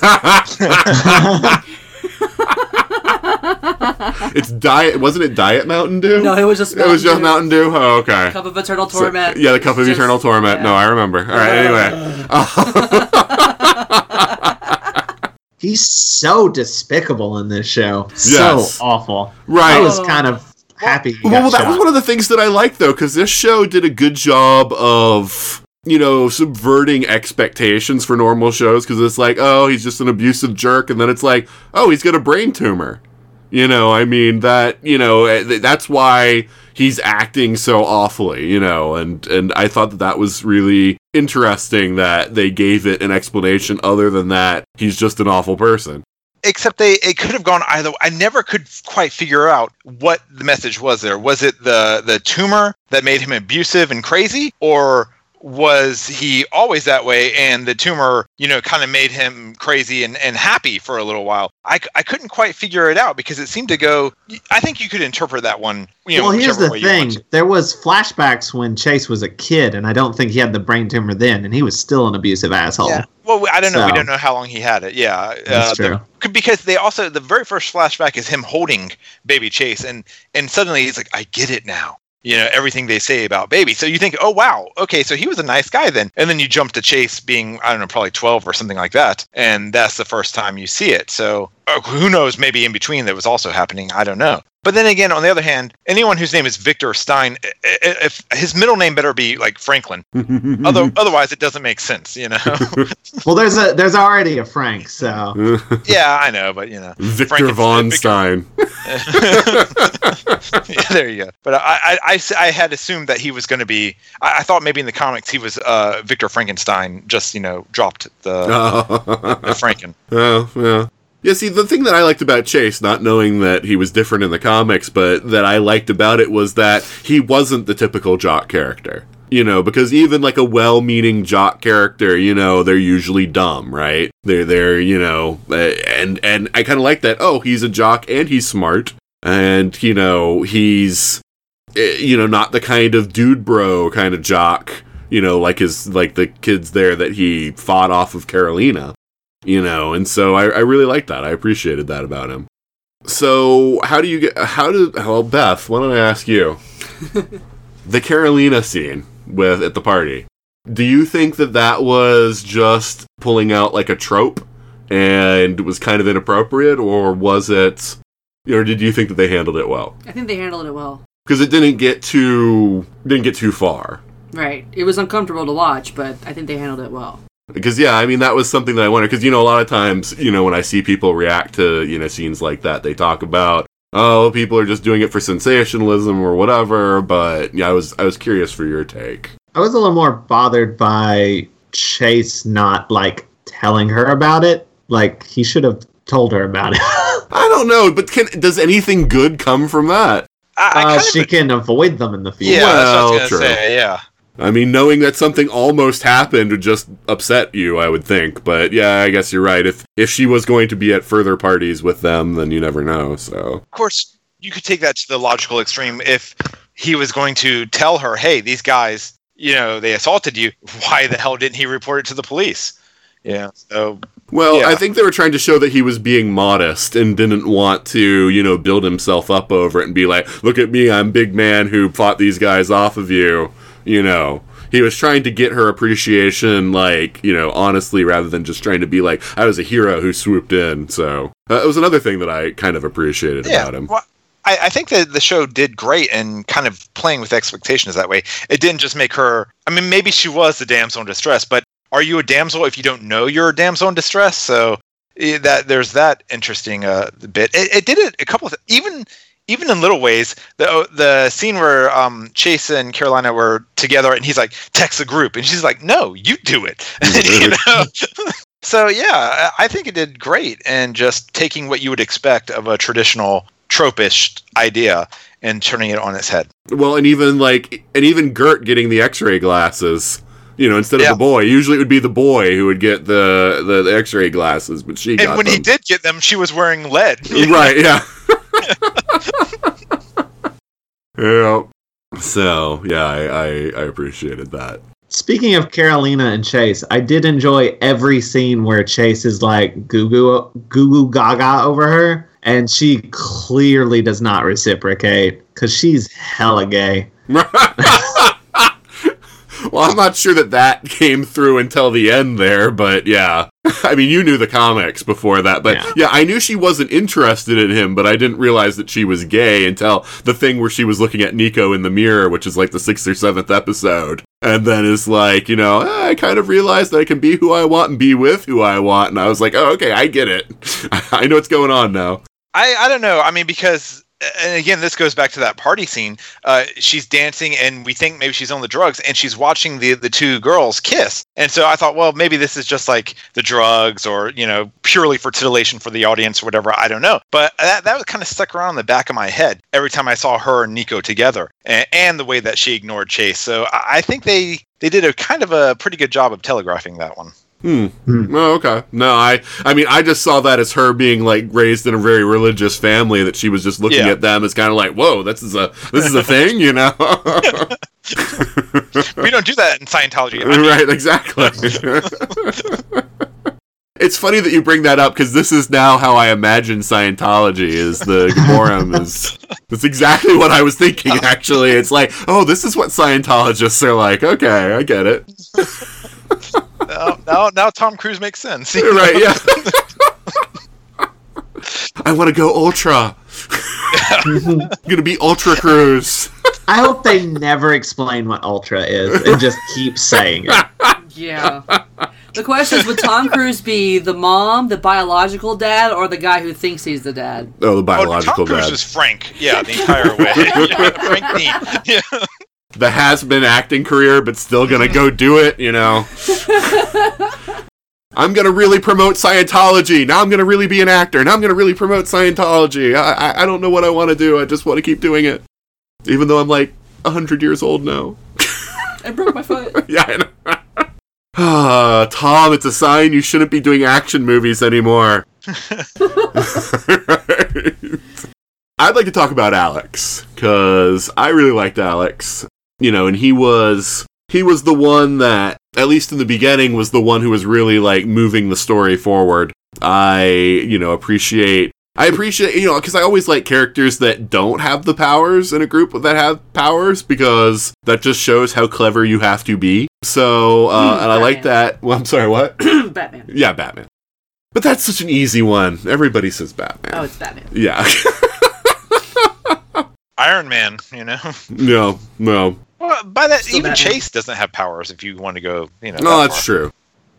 It's diet. Wasn't it Diet Mountain Dew? no, it was just It was just Dew. Mountain Dew. Oh, okay. Cup of Eternal So- Torment. yeah, the cup of Just- eternal torment. yeah. No, I remember. All right. Anyway, He's so despicable in this show. Yes. So awful. right. I was kind of happy. well, got that was one of the things that I liked though, because this show did a good job of you know subverting expectations for normal shows. Because it's like, oh, he's just an abusive jerk, and then it's like, oh, he's got a brain tumor. You know, I mean that. You know, eh, that's why he's acting so awfully. You know, and and I thought that that was really interesting that they gave it an explanation other than that he's just an awful person. Except they, it could have gone either. I never could quite figure out what the message was there. Was it the the tumor that made him abusive and crazy, or was he always that way and the tumor, you know, kind of made him crazy and, and happy for a little while? I, I couldn't quite figure it out because it seemed to go. I think you could interpret that one. You know, well, here's the way you want thing. There was flashbacks when Chase was a kid, and I don't think he had the brain tumor then, and he was still an abusive asshole. Yeah. Well, I don't know. We don't know how long he had it. Yeah, uh, That's the- true. c- because they also the very first flashback is him holding baby Chase, and and suddenly he's like, "I get it now." You know everything they say about baby. So you think, oh wow, okay, so he was a nice guy then, and then you jump to Chase being I don't know probably twelve or something like that, and that's the first time you see it. So uh, who knows? Maybe in between that was also happening. I don't know. But then again, on the other hand, anyone whose name is Victor Stein, i- i- if his middle name better be like Franklin, *laughs* Other, otherwise it doesn't make sense. You know? *laughs* *laughs* Well, there's a there's already a Frank, so yeah, I know, but you know, Victor Frankenstein- Von Victor- Stein. yeah, there you go. But I I I had assumed that he was going to be. I, I thought maybe in the comics he was uh, Victor Frankenstein. Just you know, dropped the, the Franken. Oh, yeah. Yeah, see, the thing that I liked about Chase, not knowing that he was different in the comics, but that I liked about it was that he wasn't the typical jock character. You know, because even like a well-meaning jock character, you know, they're usually dumb, right? They're they're, you know, uh, and and I kind of like that. Oh, he's a jock and he's smart, and you know, he's eh, you know, not the kind of dude bro kind of jock, you know, like his like the kids there that he fought off of Karolina you know and so I, I really like that i appreciated that about him so how do you get how do well beth why don't i ask you *laughs* the karolina scene with at the party do you think that that was just pulling out like a trope and was kind of inappropriate or was it or did you think that they handled it well I think they handled it well. because it didn't get too didn't get too far Right. It was uncomfortable to watch, but I think they handled it well. Because yeah, I mean that was something that I wondered. Because you know, a lot of times, you know, when I see people react to you know scenes like that, they talk about oh, people are just doing it for sensationalism or whatever. But yeah, I was I was curious for your take. I was a little more bothered by Chase not like telling her about it. Like he should have told her about it. *laughs* I don't know, but can does anything good come from that? I, I uh, she of, can avoid them in the future. yeah, that's what I Well, was true. say. Yeah, I mean, knowing that something almost happened would just upset you, I would think. But yeah, I guess you're right. If if she was going to be at further parties with them, then you never know. So of course you could take that to the logical extreme if he was going to tell her, "Hey, these guys, you know, they assaulted you. *laughs* Why the hell didn't he report it to the police?" Yeah. So Well, Yeah. I think they were trying to show that he was being modest and didn't want to, you know, build himself up over it and be like, "Look at me, I'm big man who fought these guys off of you." You know, he was trying to get her appreciation, like, you know, honestly, rather than just trying to be like, "I was a hero who swooped in." So uh, it was another thing that I kind of appreciated yeah, about him. well, I, I think that the show did great in kind of playing with expectations that way. It didn't just make her. I mean, maybe she was the damsel in distress, but are you a damsel if you don't know you're a damsel in distress? So eh, that there's that interesting uh, bit. It, it did it a couple of even even in little ways. The the scene where um, Chase and Karolina were together, and he's like, "Text the group," and she's like, "No, you do it." *laughs* *laughs* you know? *laughs* so yeah, I think it did great, and just taking what you would expect of a traditional tropish idea and turning it on its head. Well, and even like, and even Gert getting the X-ray glasses. You know, instead of Yeah. the boy, usually it would be the boy who would get the the, the X-ray glasses, but she And when he did get them, she was wearing lead. right yeah yeah so yeah I, I i appreciated that Speaking of Karolina and Chase, I did enjoy every scene where Chase is like goo goo goo goo gaga over her, and she clearly does not reciprocate because she's hella gay. *laughs* *laughs* well i'm not sure that that *laughs* came through until the end there but yeah *laughs* i mean you knew the comics before that but yeah. Yeah. i knew she wasn't interested in him but i didn't realize that she was gay until the thing where she was looking at nico in the mirror which is like the sixth or seventh episode and then it's like you know "Ah, i kind of realized that i can be who i want and be with who i want and i was like oh okay i get it *laughs* i know what's going on now I, I don't know. I mean, because and again, this goes back to that party scene. Uh, she's dancing, and we think maybe she's on the drugs, and she's watching the the two girls kiss. And so I thought, well, maybe this is just like the drugs, or you know, purely for titillation for the audience, or whatever. I don't know. But that that was kind of stuck around in the back of my head every time I saw her and Nico together, and, and the way that she ignored Chase. So I, I think they they did a kind of a pretty good job of telegraphing that one. Hmm. Oh, okay. No, I. I mean, I just saw that as her being like raised in a very religious family. That she was just looking Yeah. at them as kind of like, "Whoa, this is a this is a thing," you know? *laughs* we don't do that in Scientology. I mean, *laughs* right? Exactly. *laughs* it's funny that you bring that up because this is now how I imagine Scientology: is the Gibborim is That's exactly what I was thinking, actually. It's like, oh, this is what Scientologists are like. Okay, I get it. Now, now, now Tom Cruise makes sense. *laughs* right, yeah. *laughs* I want to go ultra. I'm *laughs* gonna be Ultra Cruise. I hope they never explain what Ultra is and just keep saying it. Yeah. The question is, would Tom Cruise be the mom, the biological dad, or the guy who thinks he's the dad? Oh, the oh, biological Oh, biological Tom Cruise dad. is Frank. Yeah, the entire way. Yeah, Frank Dean. Yeah. The has been acting career, but still gonna go do it, you know. *laughs* I'm gonna really promote Scientology. Now I'm gonna really be an actor. Now I'm gonna really promote Scientology. I I, I don't know what I want to do. I just want to keep doing it, even though I'm like hundred years old now. I broke my foot. *laughs* yeah. I know. Ah, Tom, it's a sign you shouldn't be doing action movies anymore. *laughs* right. I'd like to talk about Alex because I really liked Alex. You know, and he was he was the one that, at least in the beginning, was the one who was really like moving the story forward. I, you know, appreciate. I appreciate, you know, because I always like characters that don't have the powers in a group that have powers because that just shows how clever you have to be. So, uh, Hmm, and I like that. Well, I'm sorry, what? *coughs* Batman. yeah, Batman. But that's such an easy one. Everybody says Batman. Oh, it's Batman. Yeah. *laughs* Iron Man, you know. *laughs* no, no. Well, by that, Still even Batman. Chase doesn't have powers. If you want to go, you know. No, that that's far. true.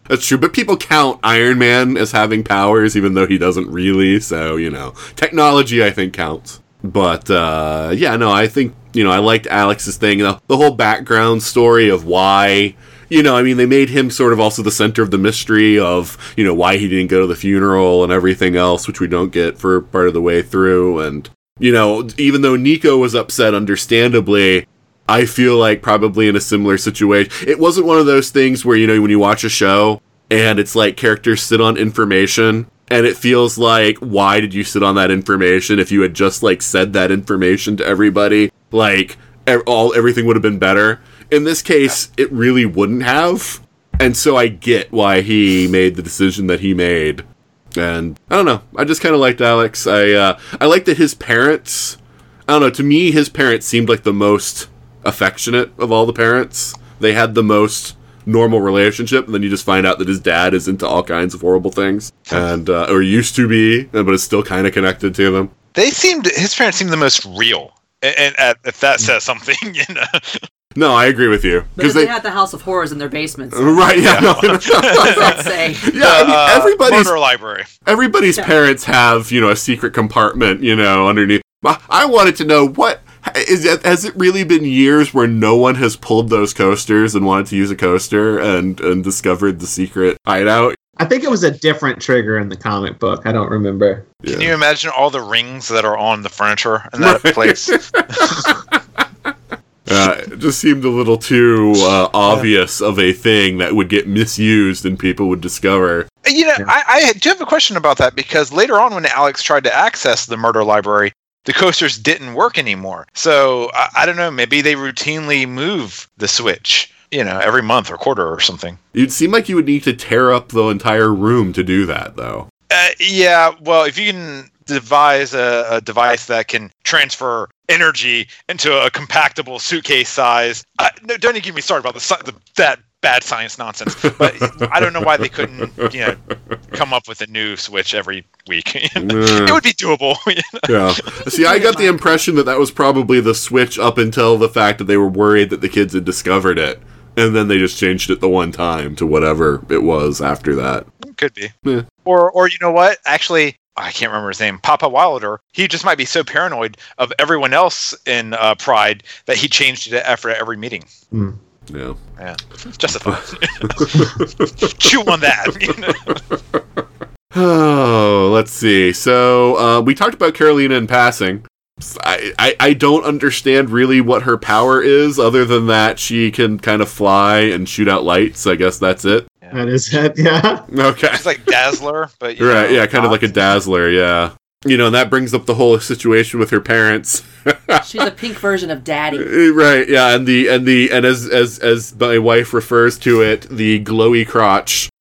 That's true. But people count Iron Man as having powers, even though he doesn't really. So, you know, technology, I think, counts. But, uh, yeah, no, I think, you know, I liked Alex's thing. The, the whole background story of why. You know, I mean, they made him sort of also the center of the mystery of, you know, why he didn't go to the funeral and everything else, which we don't get for part of the way through. And, you know, even though Nico was upset, understandably, I feel like probably in a similar situation. It wasn't one of those things where, you know, when you watch a show and it's like characters sit on information and it feels like, why did you sit on that information? If you had just like said that information to everybody, like all everything would have been better. In this case, it really wouldn't have. And so I get why he made the decision that he made. And I don't know. I just kind of liked Alex. I uh, I like that his parents. I don't know. To me, his parents seemed like the most affectionate of all the parents. They had the most normal relationship, and then you just find out that his dad is into all kinds of horrible things, and uh, or used to be, but is still kind of connected to them. They seemed his parents seemed the most real, and, and uh, if that says something, *laughs* you know. No, I agree with you because if they, had the House of Horrors in their basements, *laughs* right. Yeah, no, does *laughs* that say? *laughs* yeah. I mean, Uh, everybody's murder library. everybody's Yeah. parents have you know a secret compartment you know underneath I- i wanted to know what is it has it really been years where no one has pulled those coasters and wanted to use a coaster and and discovered the secret hideout I think it was a different trigger in the comic book. I don't remember. Can you imagine all the rings that are on the furniture in that place? Uh, it just seemed a little too uh, obvious of a thing that would get misused and people would discover You know, Yeah. I, I do have a question about that because later on, when Alex tried to access the murder library, the coasters didn't work anymore. So I, I don't know. Maybe they routinely move the switch, you know, every month or quarter or something. you'd seem like you would need to tear up the entire room to do that though Uh, yeah, well, if you can devise a, a device that can transfer energy into a compactable suitcase size, uh, no, don't even get me started about the, the that bad science nonsense. But I don't know why they couldn't, you know, come up with a new switch every week. *laughs* it would be doable. you *laughs* know? Yeah. See, I got the impression that that was probably the switch up until the fact that they were worried that the kids had discovered it. And then they just changed it the one time to whatever it was after that. Could be. Yeah. Or, or you know what? Actually, I can't remember his name. Papa Wilder. He just might be so paranoid of everyone else in uh, Pride that he changed it after every meeting. Yeah. Yeah, just a thought. *laughs* Chew on that. *laughs* Oh, let's see. So, uh, we talked about Karolina in passing. I, I, I don't understand really what her power is, other than that she can kind of fly and shoot out lights. I guess that's it. That is it. Yeah. Okay. It's like Dazzler, but you Right, know, yeah, kind of like a dazzler, yeah. You know, and that brings up the whole situation with her parents. *laughs* She's a pink version of Daddy. Uh, right, yeah, and the and the and as as as my wife refers to it, the glowy crotch. *laughs*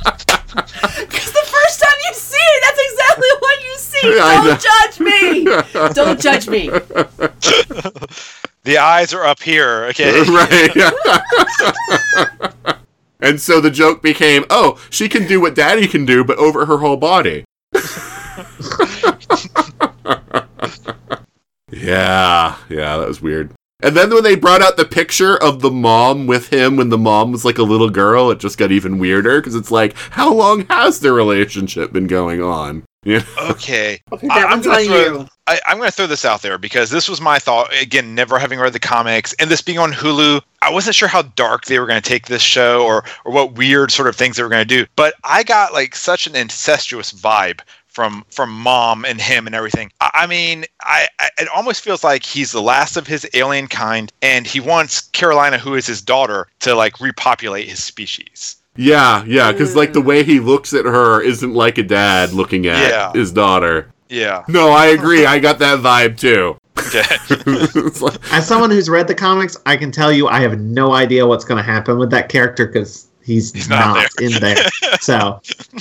Because the first time you see it, that's exactly what you see. *laughs* Don't judge me. Don't judge me. The eyes are up here. Okay. *laughs* right. *laughs* *laughs* and so the joke became, oh, she can do what daddy can do, but over her whole body. yeah, yeah, that was weird. And then when they brought out the picture of the mom with him when the mom was like a little girl, it just got even weirder because it's like, how long has their relationship been going on? Yeah. *laughs* Okay. Okay, I- that I'm gonna throw- you. I, I'm going to throw this out there because this was my thought. Again, never having read the comics and this being on Hulu, I wasn't sure how dark they were going to take this show or or what weird sort of things they were going to do. But I got like such an incestuous vibe from from mom and him and everything. I, I mean, I, I it almost feels like he's the last of his alien kind, and he wants Karolina, who is his daughter, to like repopulate his species. Yeah, yeah, because like the mm. way he looks at her isn't like a dad looking at Yeah. his daughter. Yeah. No, I agree. I got that vibe too. Okay. *laughs* *laughs* As someone who's read the comics, I can tell you I have no idea what's going to happen with that character because he's, He's not not, in there. *laughs* So,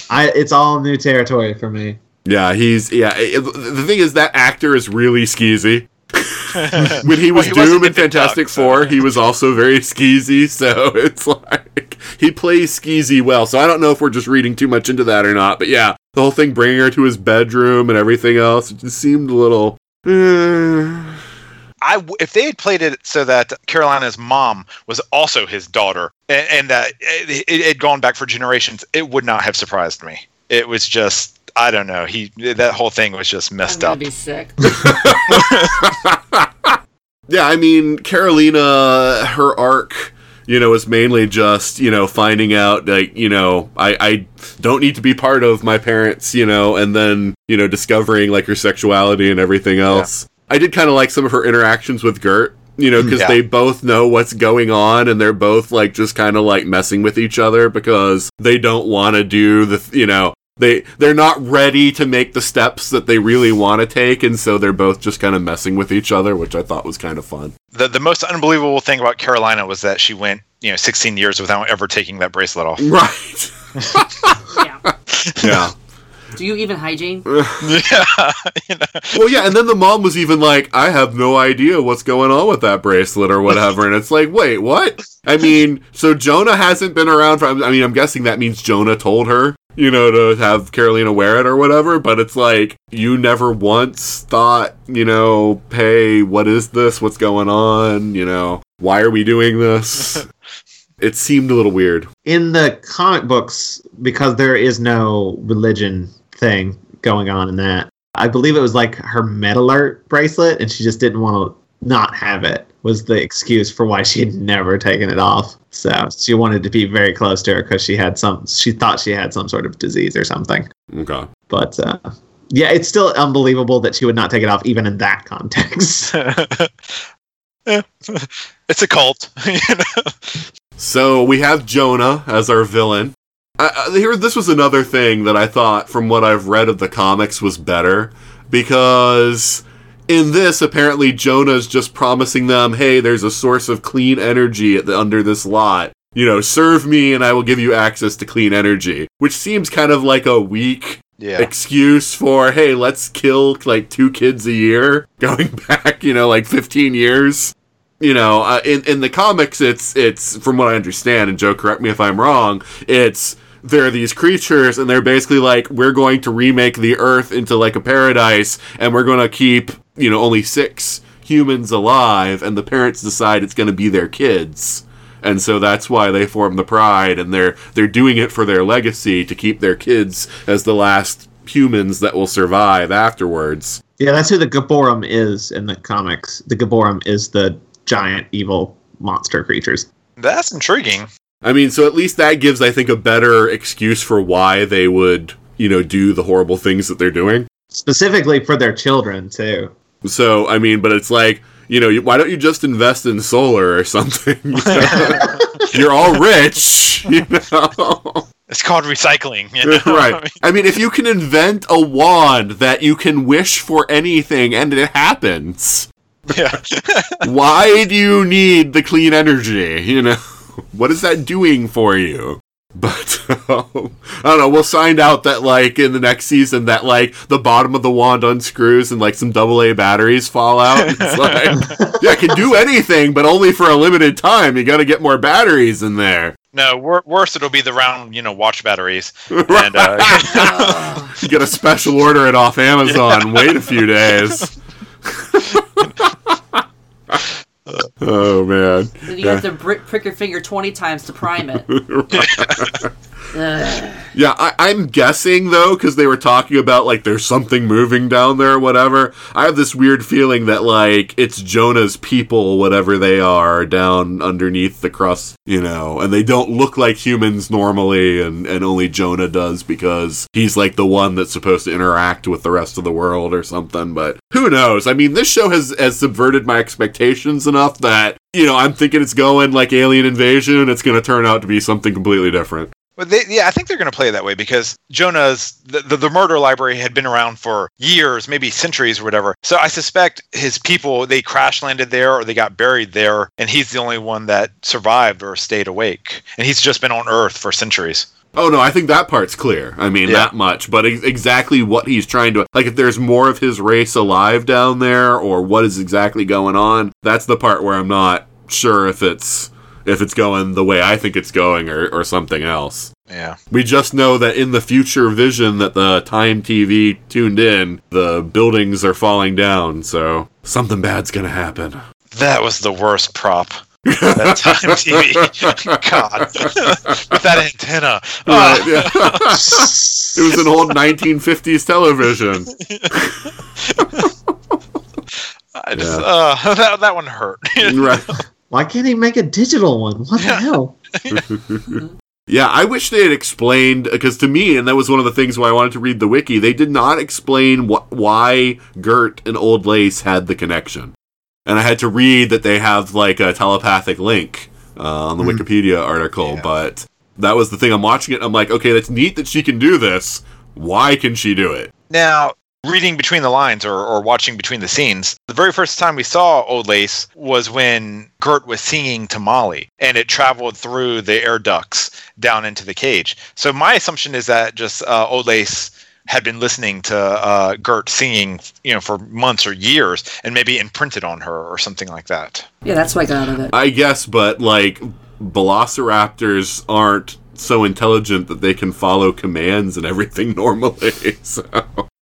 I it's all new territory for me. yeah, he's yeah. it- the thing is, that actor is really skeezy. When he Well, was he Doom in in Big Fantastic Duck, so- Four, he was also very skeezy. So *laughs* it's like he plays skeezy well. So I don't know if we're just reading too much into that or not. But yeah, the whole thing bringing her to his bedroom and everything else, it just seemed a little. eh. I w- if they had played it so that Karolina's mom was also his daughter and, and that it, it had gone back for generations, it would not have surprised me. It was just I don't know. He that whole thing was just I'm messed gonna up. be sick. *laughs* Yeah, I mean, Karolina, her arc, you know, is mainly just, you know, finding out, like, you know, I, I don't need to be part of my parents, you know, and then, you know, discovering, like, her sexuality and everything else. I did kind of like some of her interactions with Gert, you know, because Yeah. they both know what's going on and they're both, like, just kind of, like, messing with each other because they don't want to do the, th- you know, they they're not ready to make the steps that they really want to take and so they're both just kind of messing with each other which i thought was kind of fun The the most unbelievable thing about Karolina was that she went you know 16 years without ever taking that bracelet off. right *laughs* yeah. yeah Do you even hygiene? *laughs* yeah, *laughs* you know. well yeah and then the mom was even like i have no idea what's going on with that bracelet or whatever. And it's like wait what? I mean so jonah hasn't been around for i mean i'm guessing that means jonah told her you know to have karolina wear it or whatever but it's like you never once thought you know hey what is this? What's going on? You know why are we doing this? *laughs* It seemed a little weird. In the comic books, because there is no religion thing going on in that, I believe it was like her medic alert bracelet, and she just didn't want to not have it. Was the excuse for why she had never taken it off. So she wanted to be very close to her because she had some. She thought she had some sort of disease or something. okay But uh, yeah, it's still unbelievable that she would not take it off, even in that context. *laughs* *laughs* *laughs* It's a cult. you know? So we have Jonah as our villain. I, I, here, this was another thing that I thought, from what I've read of the comics, was better because in this, apparently Jonah's just promising them, "Hey, there's a source of clean energy at the, under this lot. You know, serve me, and I will give you access to clean energy." Which seems kind of like a weak Yeah. excuse for, "Hey, let's kill like two kids a year," *laughs* going back, you know, like 15 years you know, uh, in in the comics, it's it's from what I understand, and Joe, correct me if I'm wrong. It's there are these creatures, and they're basically like, we're going to remake the Earth into like a paradise, and we're going to keep you know only six humans alive, and the parents decide it's going to be their kids, and so that's why they form the Pride, and they're they're doing it for their legacy to keep their kids as the last humans that will survive afterwards. yeah, that's who the Gibborim is in the comics. The Gibborim is the giant evil monster creatures. That's intriguing. I mean, so at least that gives, I think, a better excuse for why they would, you know, do the horrible things that they're doing. Specifically for their children, too. So, I mean, but it's like, you know, why don't you just invest in solar or something? *laughs* you *laughs* know? You're all rich, *laughs* you know? It's called recycling. You know? right. I mean, if you can invent a wand that you can wish for anything and it happens, Yeah. why do you need the clean energy? You know, what is that doing for you? But *laughs* um, I don't know. We'll find out that like in the next season that like the bottom of the wand unscrews and like some double A batteries fall out. It's *laughs* like yeah, it can do anything, but only for a limited time. You got to get more batteries in there. No, wor- worse it'll be the round, you know, watch batteries. *laughs* And uh, You get a special order it off Amazon. Wait a few days. Oh man. Then you have to prick your finger 20 times to prime it. *laughs* Yeah, I, I'm guessing though, because they were talking about like there's something moving down there, or whatever. I have this weird feeling that like it's Jonah's people, whatever they are, down underneath the crust, you know, and they don't look like humans normally, and and only Jonah does because he's like the one that's supposed to interact with the rest of the world or something. But who knows? I mean, this show has has subverted my expectations enough that you know I'm thinking it's going like Alien Invasion, and it's going to turn out to be something completely different. But they, yeah, I think they're going to play it that way because Jonah's the, the, the murder library had been around for years, maybe centuries or whatever. So I suspect his people they crash landed there or they got buried there, and he's the only one that survived or stayed awake, and he's just been on Earth for centuries. Oh no, I think that part's clear. I mean, Yeah. that much. But ex- exactly what he's trying to like, if there's more of his race alive down there, or what is exactly going on, that's the part where I'm not sure if it's if it's going the way I think it's going, or or something else. Yeah. We just know that in the future vision that the Time TV tuned in, the buildings are falling down, so something bad's gonna happen. That was the worst prop. That *laughs* time TV. *laughs* God. *laughs* With that antenna. Right, Ah. yeah. it was an old 1950s television. I just, Yeah. uh, that, that one hurt. Right. Why can't he make a digital one? What the hell? Yeah, I wish they had explained because to me, and that was one of the things why I wanted to read the wiki. They did not explain wh- why Gert and Old Lace had the connection, and I had to read that they have like a telepathic link uh, on the Wikipedia article. Yeah. But that was the thing. I'm watching it. and I'm like, okay, that's neat that she can do this. Why can she do it? Now, reading between the lines or, or watching between the scenes, the very first time we saw Old Lace was when Gert was singing to Molly and it traveled through the air ducts down into the cage. So my assumption is that just uh, Old Lace had been listening to uh, Gert singing, you know, for months or years and maybe imprinted on her or something like that. Yeah, that's what I got out of it. I guess, but like velociraptors aren't so intelligent that they can follow commands and everything *laughs* normally. So,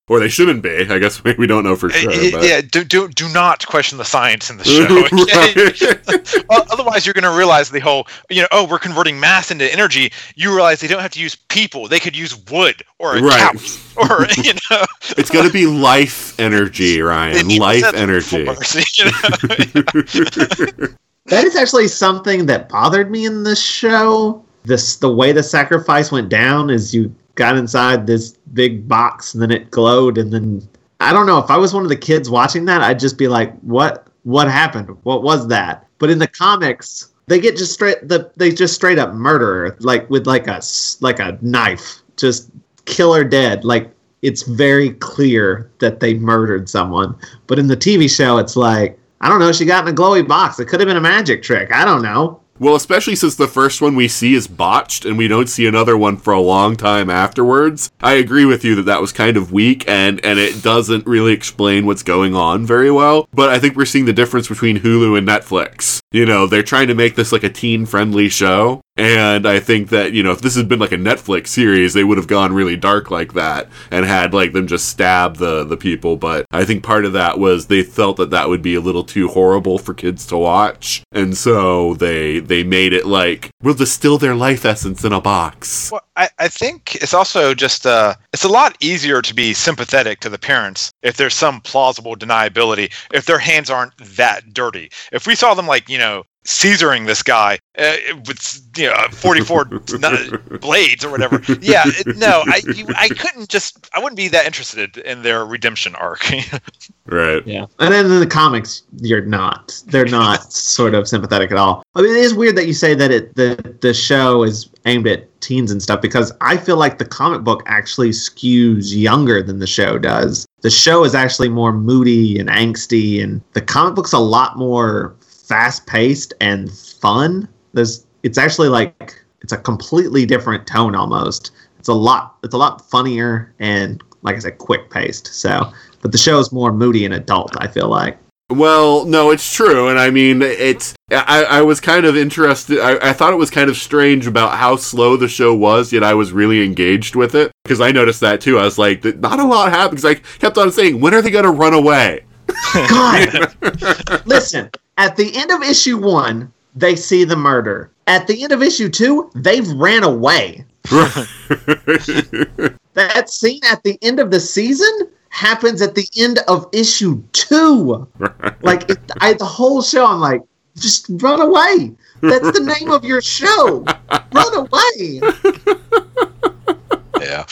or they shouldn't be. I guess we *laughs* we don't know for sure. Uh, but- Yeah, do, do, do not question the science in the show. *laughs* *laughs* okay? Otherwise, you're going to realize the whole, you know, oh, we're converting mass into energy. You realize they don't have to use people; they could use wood or a Right. couch, or you know, It's going to be life energy, Ryan. Life energy. force, you know? That is actually something that bothered me in this show. This the way the sacrifice went down is you got inside this big box and then it glowed and then I don't know if I was one of the kids watching that I'd just be like what what happened? What was that? But in the comics they get just straight the they just straight up murder like with like a like a knife just kill her dead. Like it's very clear that they murdered someone. But in the TV show it's like I don't know she got in a glowy box. It could have been a magic trick. I don't know Well, especially since the first one we see is botched and we don't see another one for a long time afterwards. I agree with you that that was kind of weak and and it doesn't really explain what's going on very well. But I think we're seeing the difference between Hulu and Netflix. You know, they're trying to make this like a teen-friendly show, and I think that, you know, if this had been like a Netflix series, they would have gone really dark like that and had like them just stab the the people, but I think part of that was they felt that that would be a little too horrible for kids to watch. And so they they made it like we'll distill their life essence in a box. Well, I, I think it's also just uh, it's a lot easier to be sympathetic to the parents if there's some plausible deniability if their hands aren't that dirty. If we saw them like you know Caesaring this guy uh, with you know *laughs* 44 n- blades or whatever, yeah, no, I you, I couldn't just I wouldn't be that interested in their redemption arc. *laughs* Right. Yeah. And then in the comics, you're not. They're not sort of sympathetic at all. I mean, it is weird that you say that it the the show is aimed at teens and stuff because I feel like the comic book actually skews younger than the show does. The show is actually more moody and angsty, and the comic book's a lot more fast paced and fun. There's it's actually like it's a completely different tone almost. It's a lot it's a lot funnier and like I said, quick paced. So, but the show is more moody and adult. I feel like. Well, no, it's true, and I mean, it's. I, I was kind of interested. I, I thought it was kind of strange about how slow the show was, yet I was really engaged with it because I noticed that too. I was like, not a lot happened. Because I kept on saying, when are they going to run away? God, *laughs* listen. At the end of issue one, they see the murder. At the end of issue two, they've ran away. that scene at the end of the season happens at the end of issue two. Like it, I, the whole show, I'm like, just run away. That's the name of your show. Run away. Yeah.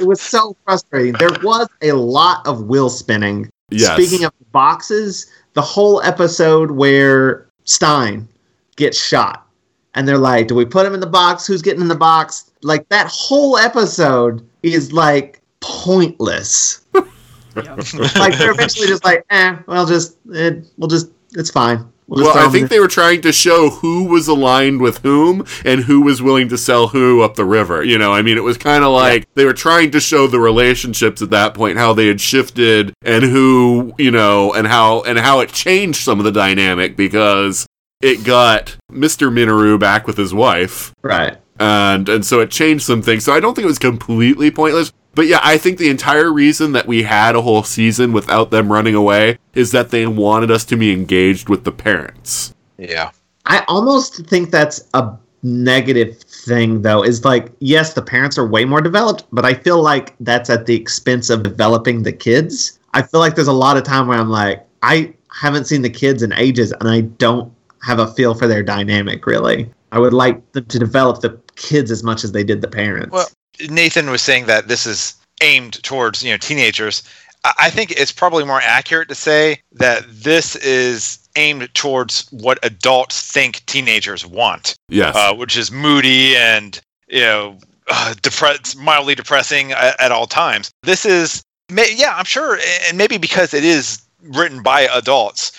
It was so frustrating. There was a lot of wheel spinning. Yes. Speaking of boxes, the whole episode where Stein gets shot, and they're like, "Do we put him in the box? Who's getting in the box?" Like that whole episode is like pointless. *laughs* like they're eventually just like, "Eh, well, just it, we'll just it's fine." We'll I think they were trying to show who was aligned with whom and who was willing to sell who up the river. You know, I mean, it was kind of like they were trying to show the relationships at that point, how they had shifted, and who, you know, and how and how it changed some of the dynamic because it got Mister Minoru back with his wife, right. and and so it changed some things. So I don't think it was completely pointless. But yeah, I think the entire reason that we had a whole season without them running away is that they wanted us to be engaged with the parents. Yeah. I almost think that's a negative thing, though. Is like, yes, the parents are way more developed, but I feel like that's at the expense of developing the kids. I feel like there's a lot of time where I'm like, I haven't seen the kids in ages, and I don't have a feel for their dynamic really. I would like them to develop the kids as much as they did the parents. Well, Nathan was saying that this is aimed towards you know teenagers. I think it's probably more accurate to say that this is aimed towards what adults think teenagers want, Yes. uh, which is moody and you know uh, depressed, mildly depressing at, at all times. This is, may, yeah, I'm sure, and maybe because it is written by adults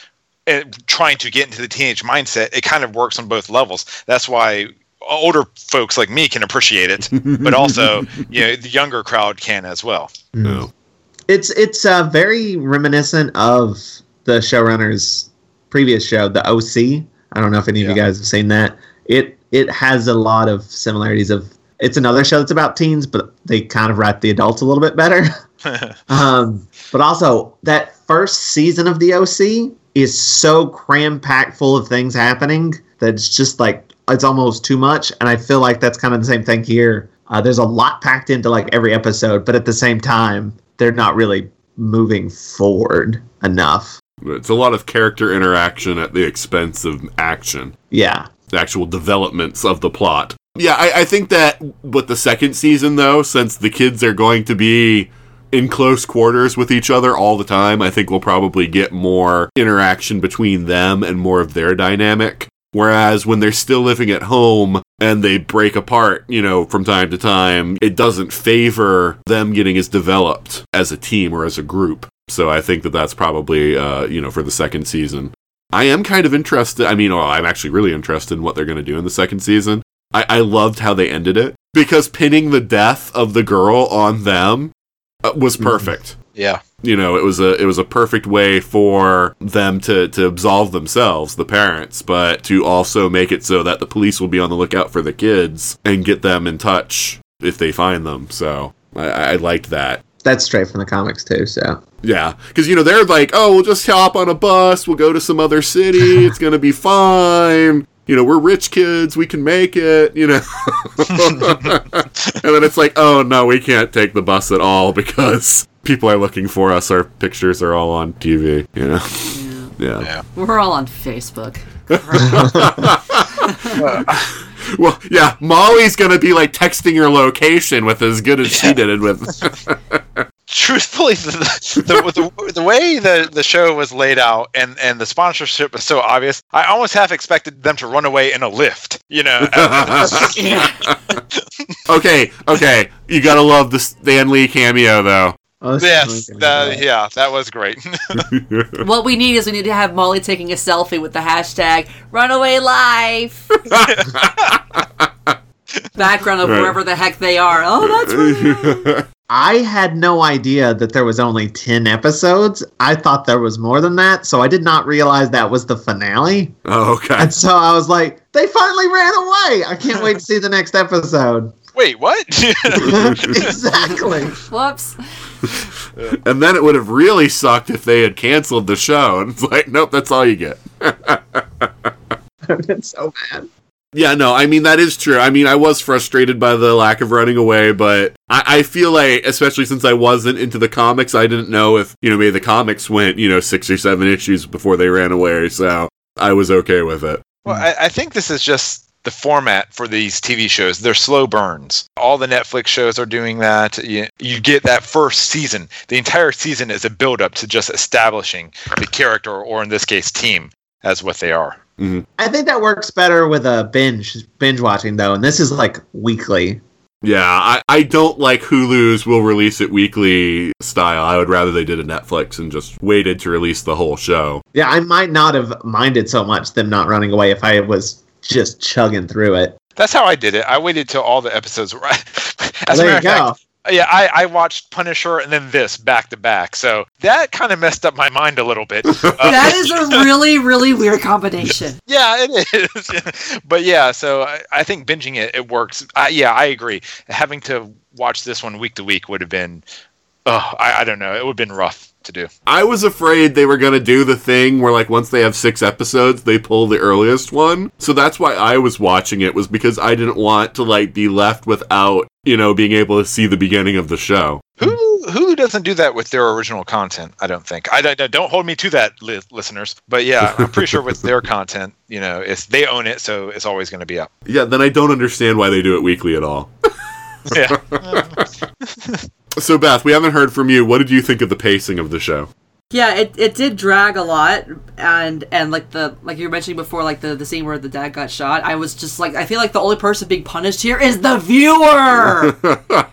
and trying to get into the teenage mindset, it kind of works on both levels. That's why older folks like me can appreciate it, but also *laughs* you know the younger crowd can as well. No. It's it's uh, very reminiscent of the showrunner's previous show, the OC. I don't know if any of you guys have seen that. It it has a lot of similarities of. It's another show that's about teens, but they kind of write the adults a little bit better. *laughs* um, but also that first season of the OC is so cram packed full of things happening that it's just like it's almost too much. And I feel like that's kind of the same thing here. Uh, there's a lot packed into like every episode, but at the same time, they're not really moving forward enough. It's a lot of character interaction at the expense of action, Yeah. the actual developments of the plot. Yeah, I, I think that with the second season, though, since the kids are going to be in close quarters with each other all the time, I think we'll probably get more interaction between them and more of their dynamic. Whereas when they're still living at home and they break apart, you know, from time to time, it doesn't favor them getting as developed as a team or as a group. So I think that that's probably, uh, you know, for the second season. I am kind of interested. I mean, well, I'm actually really interested in what they're going to do in the second season. I, I loved how they ended it because pinning the death of the girl on them Uh, was mm-hmm. perfect. Yeah, you know it was a it was a perfect way for them to to absolve themselves the parents but to also make it so that the police will be on the lookout for the kids and get them in touch if they find them. So i, I liked that. That's straight from the comics, too. So, yeah. Because you know they're like oh we'll just hop on a bus we'll go to some other city *laughs* it's gonna be fine you know we're rich kids we can make it you know. *laughs* And then it's like oh no we can't take the bus at all because people are looking for us. Our pictures are all on tv you know. Yeah, yeah. We're all on Facebook. *laughs* *laughs* well yeah molly's gonna be like texting your location with as good as she did it with Truthfully, the the, *laughs* the, the way the, the show was laid out and, and the sponsorship was so obvious, I almost half expected them to run away in a lift. You know, *laughs* *laughs* okay okay you gotta love the stan lee cameo though oh, yes, that, yeah, that was great. What we need is we need to have Molly taking a selfie with the hashtag Runaway Life. background of Right. wherever the heck they are. Oh, that's where they are. I had no idea that there was only 10 episodes. I thought there was more than that, so I did not realize that was the finale. oh, okay. And so I was like, they finally ran away. I can't wait to see the next episode. Wait, what? *laughs* *laughs* exactly. Whoops. *laughs* And then it would have really sucked if they had canceled the show. And it's like, nope, that's all you get. I've been so mad. Yeah, no, I mean, that is true. I mean, I was frustrated by the lack of running away, but I, I feel like, especially since I wasn't into the comics, I didn't know if, you know, maybe the comics went, you know, six or seven issues before they ran away. So I was okay with it. Well, I, I think this is just the format for these TV shows. They're slow burns. All the Netflix shows are doing that. You, you get that first season. The entire season is a build up to just establishing the character, or in this case, team, as what they are. Mm-hmm. I think that works better with a binge binge watching though, and this is like weekly. Yeah, I, I don't like Hulu's will release it weekly style. I would rather they did a Netflix and just waited to release the whole show. Yeah, I might not have minded so much them not running away if I was just chugging through it. That's how I did it. I waited till all the episodes were. *laughs* As a there matter you go. fact, yeah, I, I watched Punisher and then this back to back. So that kind of messed up my mind a little bit. *laughs* Uh, That is a really, really weird combination. *laughs* Yeah, it is. *laughs* but yeah, so I, I think binging it, it works. I, yeah, I agree. Having to watch this one week to week would have been, oh, I, I don't know. It would have been rough to do. I was afraid they were going to do the thing where, like, once they have six episodes, they pull the earliest one. So that's why I was watching it, was because I didn't want to, like, be left without, you know, being able to see the beginning of the show. Hulu, Hulu doesn't do that with their original content. I don't think. I don't, don't hold me to that, li- listeners. But yeah, I'm pretty sure with their *laughs* content, you know, it's they own it, so it's always going to be up. Yeah, then I don't understand why they do it weekly at all. Yeah. *laughs* *laughs* So, Beth, we haven't heard from you. What did you think of the pacing of the show? Yeah, it, it did drag a lot, and and like the like you were mentioning before, like the the scene where the dad got shot. I was just like, I feel like the only person being punished here is the viewer. *laughs*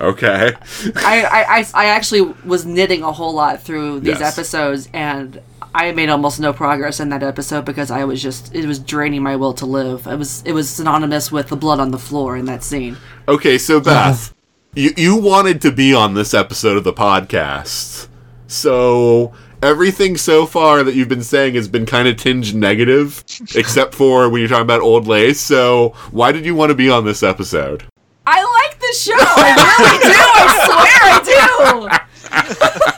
Okay. I, I, I, I actually was knitting a whole lot through these Yes. episodes, and I made almost no progress in that episode because I was just it was draining my will to live. It was it was synonymous with the blood on the floor in that scene. Okay, so Beth, you you wanted to be on this episode of the podcast. So everything so far that you've been saying has been kind of tinged negative, *laughs* except for when you're talking about old lace. So why did you want to be on this episode? I like the show. I really do. I swear I do. *laughs*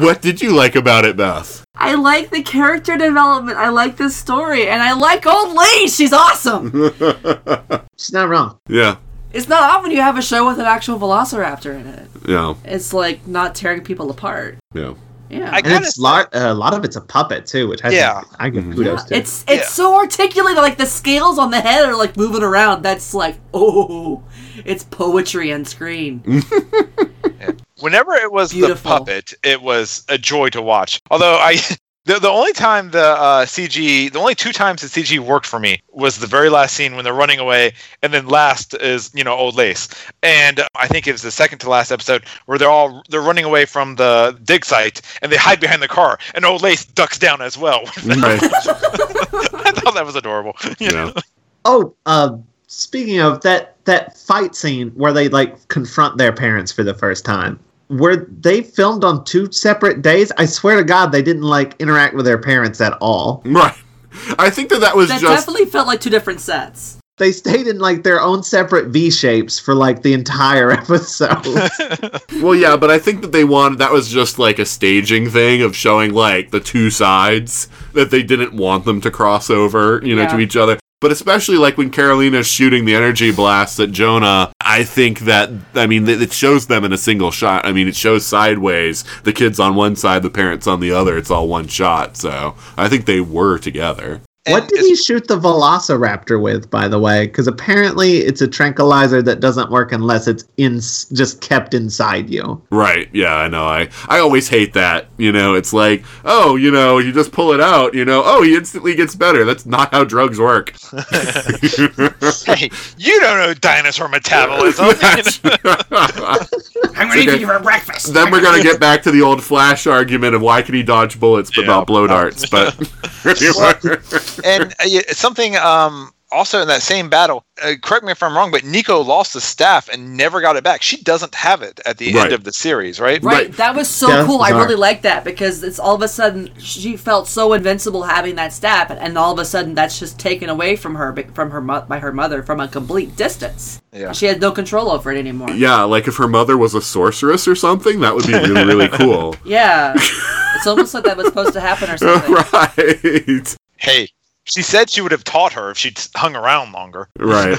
What did you like about it, Beth? I like the character development. I like the story, and I like Old Lace. She's awesome. *laughs* She's not wrong. Yeah, it's not often you have a show with an actual Velociraptor in it. yeah, It's like not tearing people apart. yeah. Yeah. I And gotta it's say- lot, a lot of it's a puppet too, which I Yeah. think I give mm-hmm. kudos to. It's it's Yeah. so articulated, like the scales on the head are like moving around. That's like, oh, it's poetry on screen. *laughs* Whenever it was Beautiful. the puppet, it was a joy to watch. Although I, *laughs* the, the only time the uh, CG, the only two times the CG worked for me was the very last scene when they're running away, and then last is you know old lace, and I think it was the second to last episode where they're all they're running away from the dig site and they hide behind the car, and old lace ducks down as well. *laughs* Right. I thought that was adorable. *laughs* You know? yeah. Oh, uh, speaking of that, that fight scene where they like confront their parents for the first time. Were they filmed on two separate days? I swear to God, they didn't like interact with their parents at all. Right. I think that that was That just definitely felt like two different sets. They stayed in like their own separate V shapes for like the entire *laughs* episode. *laughs* Well, yeah, but I think that they wanted that was just like a staging thing of showing like the two sides that they didn't want them to cross over, you know, to each other. But especially like when Karolina's shooting the energy blast at Jonah, I think that I mean it it shows them in a single shot. I mean it shows sideways the kids on one side, the parents on the other. It's all one shot. So I think they were together. What did he shoot the Velociraptor with, by the way? Because apparently it's a tranquilizer that doesn't work unless it's in just kept inside you. Right. Yeah, I know. I I always hate that. You know, it's like, oh, you know, you just pull it out, you know, oh, he instantly gets better. That's not how drugs work. *laughs* *laughs* hey, you don't know dinosaur metabolism. you? *laughs* I'm gonna eat you for breakfast. Then we're gonna get back to the old Flash argument of why can he dodge bullets oh. but Yeah. not blow darts. But and uh, something um, also in that same battle. Uh, correct me if I'm wrong, but Nico lost the staff and never got it back. She doesn't have it at the Right. end of the series, right? Right, Right. that was so Yeah, cool. I really liked that because it's all of a sudden she felt so invincible having that staff, and, and all of a sudden that's just taken away from her from her by her mother from a complete distance. Yeah. she had no control over it anymore. Yeah, like if her mother was a sorceress or something, that would be really, really *laughs* cool. Yeah, it's almost like that was supposed to happen or *laughs* something. right. Hey, she said she would have taught her if she'd hung around longer. Right.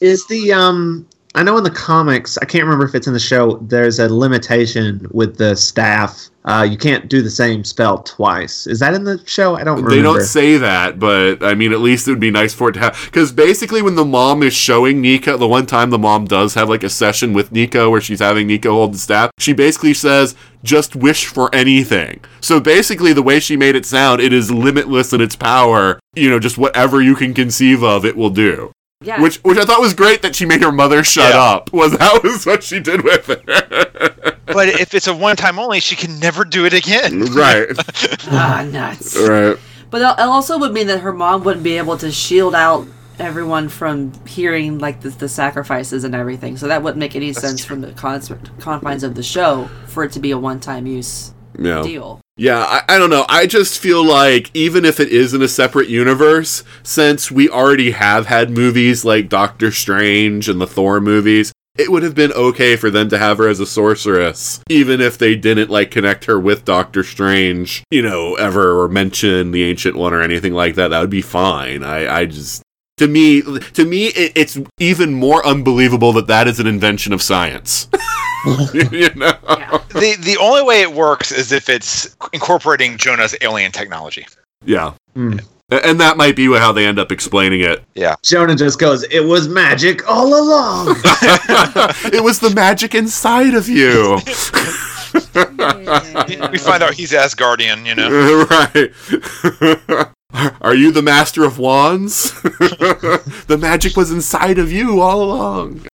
Is the um I know in the comics, I can't remember if it's in the show, there's a limitation with the staff. Uh, you can't do the same spell twice. Is that in the show? I don't remember. They don't say that, but I mean, at least it would be nice for it to have. Because basically, when the mom is showing Nico, the one time the mom does have like a session with Nico where she's having Nico hold the staff, she basically says, just wish for anything. So basically, the way she made it sound, it is limitless in its power. You know, just whatever you can conceive of, it will do. Yeah, Which, which I thought was great that she made her mother shut Yeah. up. Was that *laughs* was what she did with it? But if it's a one time only, she can never do it again. *laughs* right, ah, nuts. right. But it also would mean that her mom wouldn't be able to shield out everyone from hearing like the, the sacrifices and everything. So that wouldn't make any sense from the cons- confines of the show for it to be a one-time use Yeah. deal. Yeah, I, I don't know. I just feel like even if it is in a separate universe, since we already have had movies like Doctor Strange and the Thor movies, it would have been okay for them to have her as a sorceress, even if they didn't like connect her with Doctor Strange, you know, ever or mention the Ancient One or anything like that. That would be fine. I, I just. To me, to me, it, it's even more unbelievable that that is an invention of science. *laughs* *laughs* you know? the the only way it works is if it's incorporating Jonah's alien technology. Yeah. Hmm. A- And that might be how they end up explaining it. Yeah. Jonah just goes, "It was magic all along." *laughs* *laughs* it was the magic inside of you. We find out he's Asgardian, you know. right. Are you the master of wands? the magic was inside of you all along.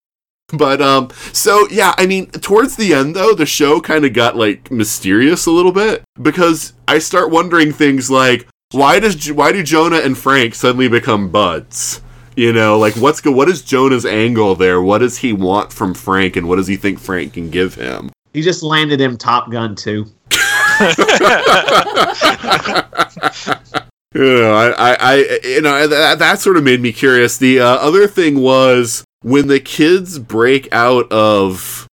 *laughs* But um so yeah, I mean towards the end though, the show kind of got like mysterious a little bit because I start wondering things like why does why do Jonah and Frank suddenly become buds? You know, like what's go what is Jonah's angle there? What does he want from Frank and what does he think Frank can give him? he just landed him Top Gun too. *laughs* you know, I, I, I you know, that, that sort of made me curious. The uh, other thing was when the kids break out of,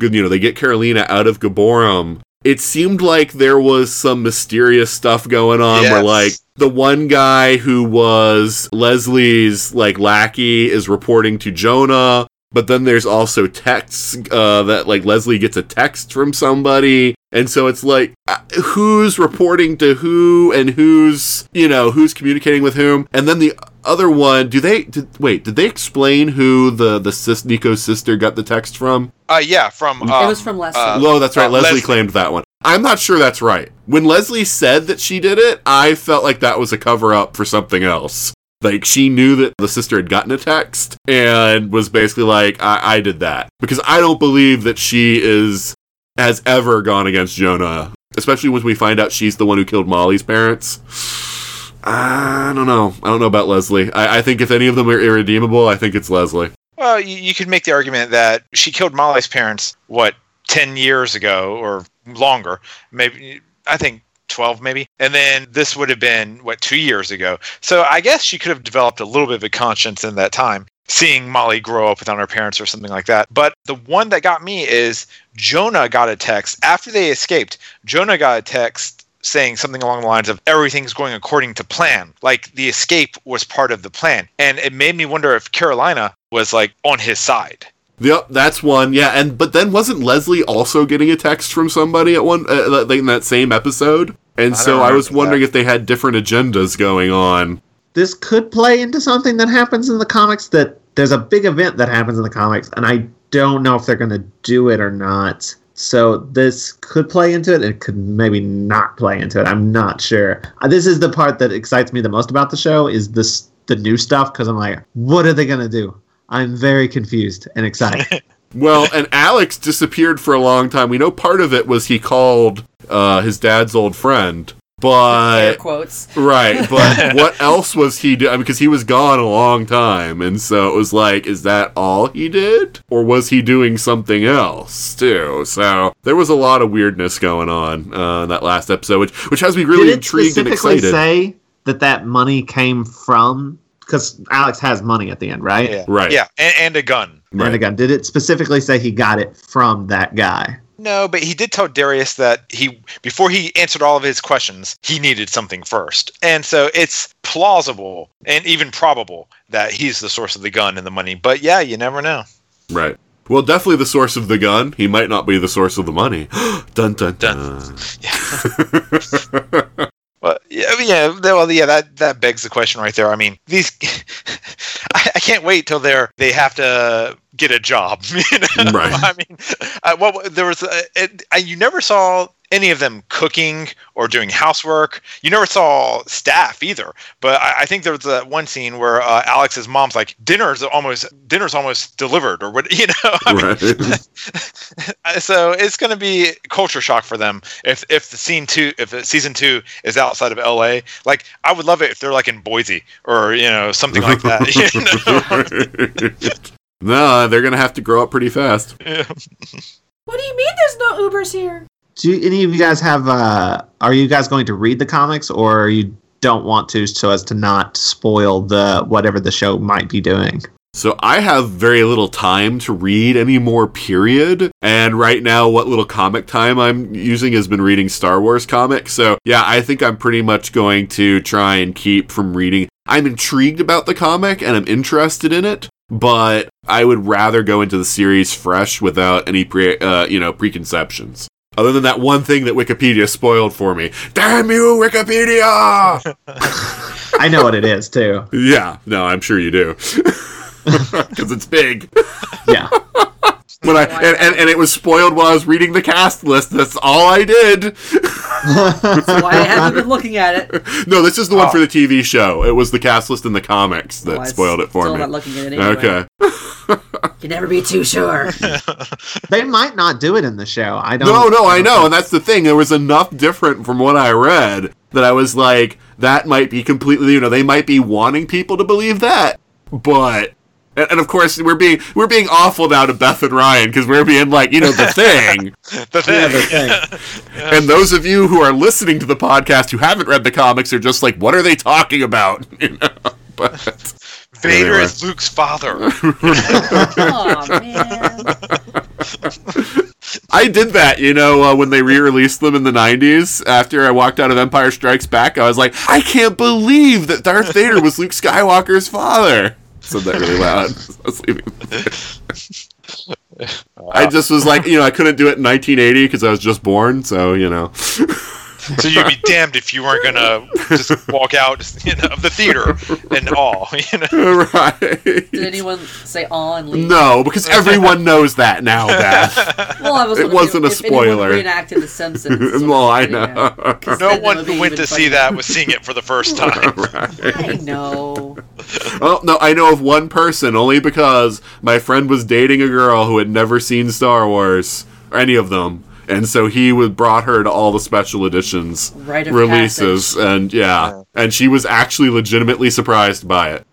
you know, they get Karolina out of Gibborim. It seemed like there was some mysterious stuff going on where, like, the one guy who was Leslie's like lackey is reporting to Jonah, but then there's also texts uh, that like Leslie gets a text from somebody, and so it's like uh, who's reporting to who and who's you know who's communicating with whom, and then the other one. Do they did, wait? Did they explain who the the sis Nico's sister got the text from? Uh, yeah, from um, it was from Leslie. uh, oh, that's right. uh, Leslie Leslie. claimed that one. I'm not sure that's right. When Leslie said that she did it, I felt like that was a cover up for something else. Like she knew that the sister had gotten a text and was basically like, I, I did that. Because I don't believe that she is has ever gone against Jonah. Especially when we find out she's the one who killed Molly's parents. I don't know. I don't know about Leslie. I, I think if any of them are irredeemable, I think it's Leslie. Well, you, you could make the argument that she killed Molly's parents, what, 10 years ago or longer, maybe, I think 12 maybe. And then this would have been, what, two years ago. So I guess she could have developed a little bit of a conscience in that time, seeing Molly grow up without her parents or something like that. But the one that got me is Jonah got a text after they escaped. Jonah got a text saying something along the lines of everything's going according to plan like the escape was part of the plan and it made me wonder if karolina was like on his side Yep, that's one. Yeah, and but then wasn't Leslie also getting a text from somebody at one uh, in that same episode? And I so I was wondering that. if they had different agendas going on. This could play into something that happens in the comics. That there's a big event that happens in the comics, and I don't know if they're going to do it or not. So this could play into it. It could maybe not play into it. I'm not sure. Uh, This is the part that excites me the most about the show. Is this the new stuff? Because I'm like, what are they going to do? I'm very confused and excited. *laughs* Well, and Alex disappeared for a long time. We know part of it was he called uh, his dad's old friend, Air but quotes. right, *laughs* but what else was he doing? Because he was gone a long time, and so it was like, is that all he did, or was he doing something else too? So there was a lot of weirdness going on uh, in that last episode, which which has me really Did it intrigued and excited. say that that money came from? Because Alex has money at the end, right? Yeah. Right. Yeah, and, and a gun. Right. And gun. did it specifically say he got it from that guy? No, but he did tell Darius that he before he answered all of his questions, he needed something first. And so it's plausible and even probable that he's the source of the gun and the money. But yeah, you never know. Right. Well, definitely the source of the gun. He might not be the source of the money. *gasps* dun dun dun. Well, *laughs* *laughs* yeah, I mean, yeah, well, yeah, that that begs the question right there. I mean, these, *laughs* I, I can't wait till they're they have to get a job. *laughs* You know? Right. I mean, uh, what there was, uh, it, I, you never saw any of them cooking or doing housework. You never saw staff either. But I, I think there was that one scene where uh, Alex's mom's like, "Dinner's almost dinner's almost delivered," or what, *laughs* you know. I mean, right. *laughs* so it's going to be culture shock for them if if the scene two if season two is outside of LA. Like I would love it if they're like in Boise or you know something like that. *laughs* You know? no, they're gonna have to grow up pretty fast. What do you mean there's no Ubers here? Do any of you guys have? uh Are you guys going to read the comics, or you don't want to, so as to not spoil the whatever the show might be doing? So I have very little time to read anymore, period. And right now, what little comic time I'm using has been reading Star Wars comics. So yeah, I think I'm pretty much going to try and keep from reading. I'm intrigued about the comic and I'm interested in it, but I would rather go into the series fresh without any pre, uh, you know, preconceptions. Other than that one thing that Wikipedia spoiled for me. Damn you, Wikipedia! *laughs* I know what it is too. yeah, no, I'm sure you do. *laughs* Because it's big. Yeah, *laughs* When I and, and, and it was spoiled while I was reading the cast list. That's all I did. That's why I haven't been looking at it. *laughs* No, this is the one for oh. the TV show. It was the cast list in the comics oh, that Oh, I spoiled it for still me. not looking at it anyway. okay. You *laughs* can never be too sure. *laughs* they might not do it in the show. I don't. No, no, I know, and that's the thing. There was enough different from what I read that I was like, that might be completely. You know, they might be wanting people to believe that, but. And, and of course, we're being we're being awful now to Beth and Ryan because we're being like, you know, the *laughs* thing. the Yeah, thing. the thing. *laughs* And those of you who are listening to the podcast who haven't read the comics are just like, what are they talking about? *laughs* You know? But Vader is Luke's father. oh man. I did that, you know, uh, when they re-released them in the '90s. After I walked out of Empire Strikes Back, I was like, I can't believe that Darth Vader was Luke Skywalker's father. Said that really loud. *laughs* *laughs* I. *laughs* I just was like, you know, I couldn't do it in 1980 because I was just born, so you know. So you'd be damned if you weren't gonna just walk out *laughs* you know, of the theater in all. *laughs* You know? *laughs* right? Did anyone say on leave? No, because everyone knows that now, Beth. Well, I was It wasn't a if, if anyone spoiler. reenacted The Simpsons. well, I Yeah. know. 'Cause No one who went even to see funnier. that was seeing it for the first time. I know. Oh, no, I know of one person only because my friend was dating a girl who had never seen Star Wars or any of them. And so he would brought her to all the special editions Rite of releases passage. and yeah, and she was actually legitimately surprised by it.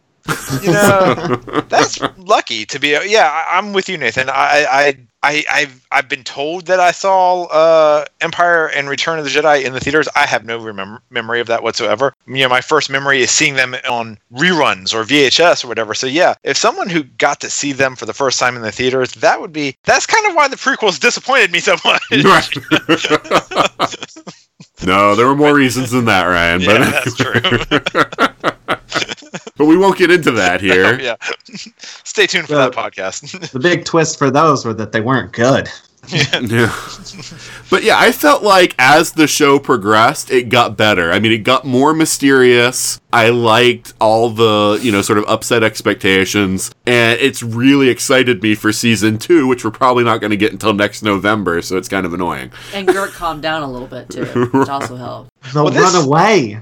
You know, *laughs* that's lucky to be. Yeah, I- I'm with you, Nathan. I, I, I, I've, I've been told that I saw uh, Empire and Return of the Jedi in the theaters. I have no remem- memory of that whatsoever. You know, my first memory is seeing them on reruns or VHS or whatever. So yeah, if someone who got to see them for the first time in the theaters, that would be. That's kind of why the prequels disappointed me so much. *laughs* Right. *laughs* no, there were more reasons than that, Ryan. But yeah, that's true. *laughs* *laughs* but we won't get into that *laughs* here. yeah. *laughs* Stay tuned for Well- that podcast. The big twist for those were that they weren't good. Yeah. But yeah, I felt like as the show progressed, it got better. I mean, it got more mysterious. I liked all the, you know, sort of upset expectations. And it's really excited me for season two, which we're probably not going to get until next November. So it's kind of annoying. And Gert calmed down a little bit too, which also helped. They'll Well, this- run away.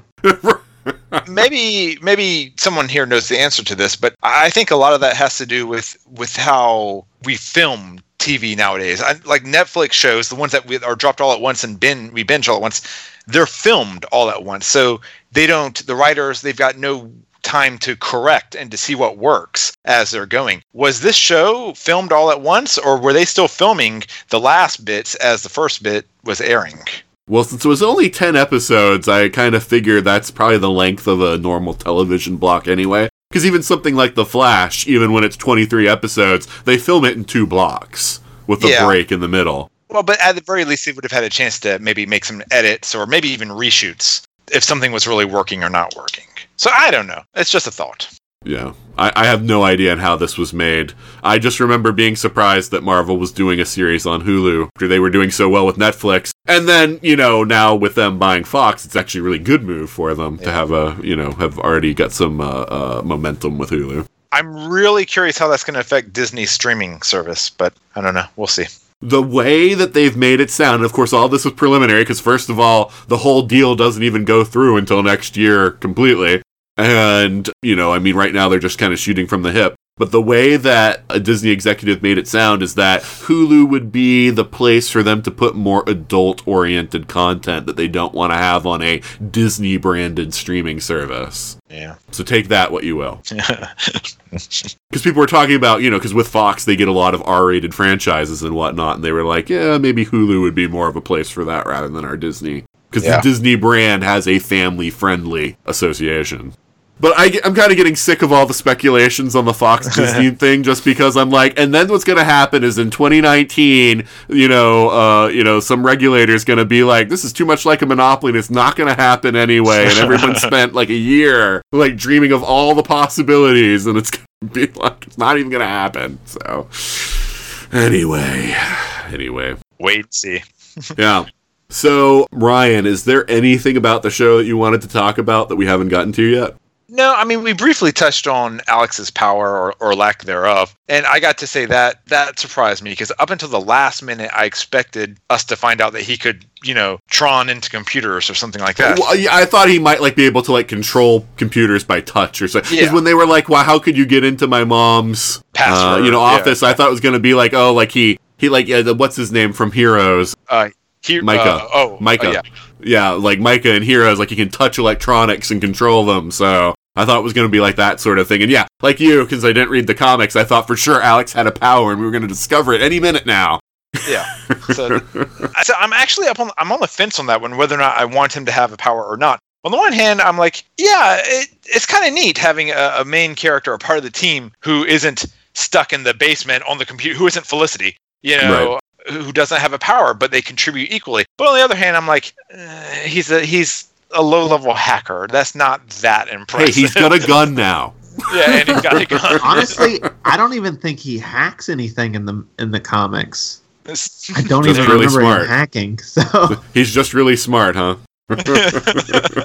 *laughs* maybe maybe someone here knows the answer to this, but I think a lot of that has to do with with how we film TV nowadays. I, like Netflix shows, the ones that we, are dropped all at once and bin, we binge all at once, they're filmed all at once. So they don't, the writers, they've got no time to correct and to see what works as they're going. Was this show filmed all at once, or were they still filming the last bits as the first bit was airing? Well, since it was only 10 episodes, I kind of figured that's probably the length of a normal television block anyway. Because even something like The Flash, even when it's 23 episodes, they film it in two blocks with a Yeah. break in the middle. Well, but at the very least, they would have had a chance to maybe make some edits or maybe even reshoots if something was really working or not working. So I don't know. It's just a thought. Yeah. I, I have no idea on how this was made. I just remember being surprised that Marvel was doing a series on Hulu after they were doing so well with Netflix. And then, you know, now with them buying Fox, it's actually a really good move for them to have a, you know, have already got some uh, uh, momentum with Hulu. I'm really curious how that's going to affect Disney's streaming service, but I don't know. We'll see. the way that they've made it sound, of course, all this was preliminary because, first of all, the whole deal doesn't even go through until next year completely. And, you know, I mean, right now they're just kind of shooting from the hip. But the way that a Disney executive made it sound is that Hulu would be the place for them to put more adult oriented content that they don't want to have on a Disney branded streaming service. Yeah. So take that what you will. *laughs* Because people were talking about, you know, because with Fox they get a lot of R-rated franchises and whatnot, and they were like, yeah, maybe Hulu would be more of a place for that rather than our Disney, because Yeah. the Disney brand has a family-friendly association. But I, am kind of getting sick of all the speculations on the Fox *laughs* Disney thing, just because I'm like, and then what's going to happen is in 2019, you know, uh, you know, some regulator's going to be like, this is too much like a monopoly, and it's not going to happen anyway, and everyone *laughs* spent like a year like dreaming of all the possibilities, and it's going to be *laughs* like it's not even going to happen. So, anyway, anyway, Wait and see. yeah. So, Ryan, is there anything about the show that you wanted to talk about that we haven't gotten to yet? No, I mean we briefly touched on Alex's power or, or lack thereof, and I got to say that that surprised me because up until the last minute, I expected us to find out that he could, you know, Tron into computers or something like that. Well, yeah, I thought he might like be able to like control computers by touch or something. Because Yeah. when they were like, "Well, how could you get into my mom's uh, you know, yeah. office?" I thought it was going to be like, "Oh, like he he like yeah, the, what's his name from Heroes? Uh, he, Micah. uh, oh, Micah. uh, yeah. Yeah, like Micah and Heroes, like he can touch electronics and control them. So I thought it was going to be like that sort of thing. And yeah, like you, because I didn't read the comics, I thought for sure Alex had a power, and we were going to discover it any minute now. Yeah. So, *laughs* so I'm actually up on I'm on the fence on that one, whether or not I want him to have a power or not. On the one hand, I'm like, yeah, it, it's kind of neat having a, a main character, a part of the team who isn't stuck in the basement on the computer, who isn't Felicity, you know, who doesn't have a power, but they contribute equally. But on the other hand, I'm like, uh, he's a he's a low level hacker. That's not that impressive. Hey, impressive. he's got a *laughs* gun now. yeah, and he's got a *laughs* gun. Honestly, I don't even think he hacks anything in the in the comics. I don't Just even really remember smart. him hacking. So, *laughs* He's just really smart, huh?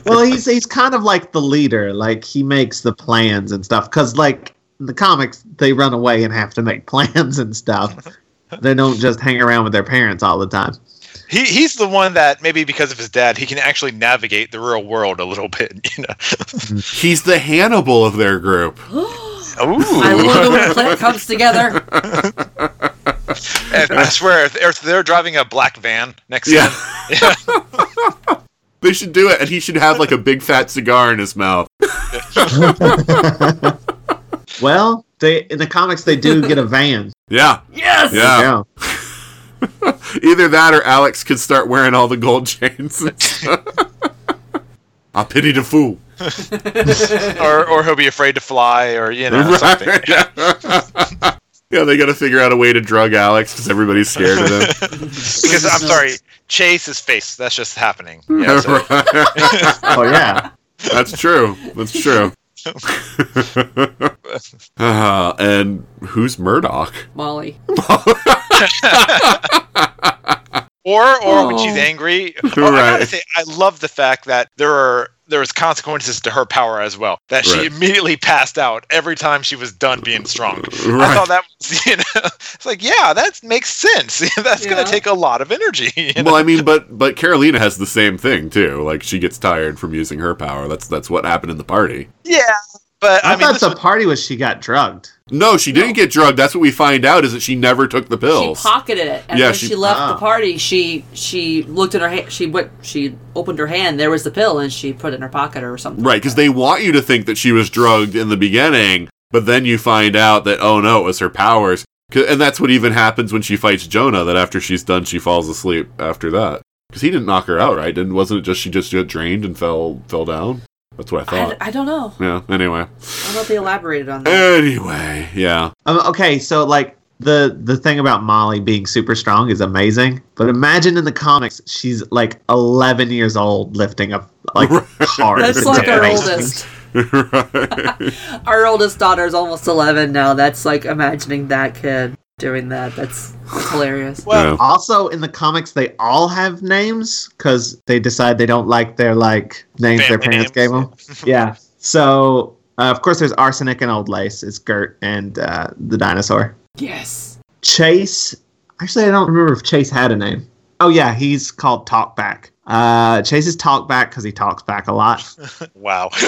well, he's he's kind of like the leader. Like he makes the plans and stuff. Because like in the comics, they run away and have to make plans and stuff. They don't just hang around with their parents all the time. He he's the one that maybe because of his dad, he can actually navigate the real world a little *laughs* bit. You know. He's the Hannibal of their group. *gasps* Ooh. I love it when a plan *laughs* comes together. And I swear, if, if they're driving a black van next Yeah. to him, *laughs* yeah, They should do it, and he should have like a big fat cigar in his mouth. Well, they in the comics they do get a van. Yeah, Yes. yeah. Yeah. *laughs* Either that or Alex could start wearing all the gold chains. *laughs* I pity the fool. *laughs* or or he'll be afraid to fly, or you know something. Right. yeah, they got to figure out a way to drug Alex because everybody's scared of him. Because I'm sorry, chase his face. That's just happening. Yeah, so- Oh yeah. That's true. That's true. *laughs* uh, and who's Murdoch? Molly. *laughs* or or when she's *laughs* Oh. angry. Or I Right. gotta say, I love the fact that there are there's consequences to her power as well. That she Right. immediately passed out every time she was done being strong. Right. I thought that was, you know, it's like, yeah, that makes sense. That's Yeah. going to take a lot of energy. you know? Well, I mean, but but Karolina has the same thing too. Like she gets tired from using her power. That's that's what happened in the party. Yeah, But I, I, mean, thought the was- party was she got drugged. No, she didn't get drugged. That's what we find out is that she never took the pills. She pocketed it, and Yeah, when she- she, left Ah. the party, she she looked at her hand. She went. She opened her hand. There was the pill, and she put it in her pocket or something. Right, because they want you to think that she was drugged in the beginning, but then you find out that, oh no, it was her powers. And that's what even happens when she fights Jonah, that after she's done, she falls asleep after that. Because he didn't knock her out, right? Didn't, wasn't it just she just got drained and fell fell down? That's what I I, thought. I don't know. yeah, anyway. I don't know if they elaborated on that. Anyway, yeah. Um, okay, so like the the thing about Molly being super strong is amazing, but imagine in the comics she's like 11 years old lifting up like hard. That's like our oldest. *laughs* right. *laughs* Our oldest daughter is almost eleven now. That's like imagining that kid doing that. That's, that's hilarious. well, Yeah. Also, in the comics, they all have names because they decide they don't like their like names their parents names. gave them. *laughs* yeah. So uh, of course, there's arsenic and old lace. It's Gert and uh, the dinosaur. Yes. Chase. Actually, I don't remember if Chase had a name. Oh yeah, he's called Talkback. Uh, Chase is Talkback because he talks back a lot. *laughs* wow. *laughs*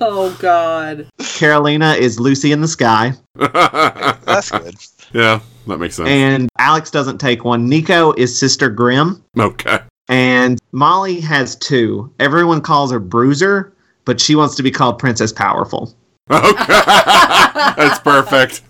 Oh God. Karolina is Lucy in the Sky, That's good. yeah, that makes sense. and Alex doesn't take one. Nico is Sister Grim. okay. And Molly has two. Everyone calls her Bruiser, but she wants to be called Princess Powerful. Okay. *laughs* That's perfect.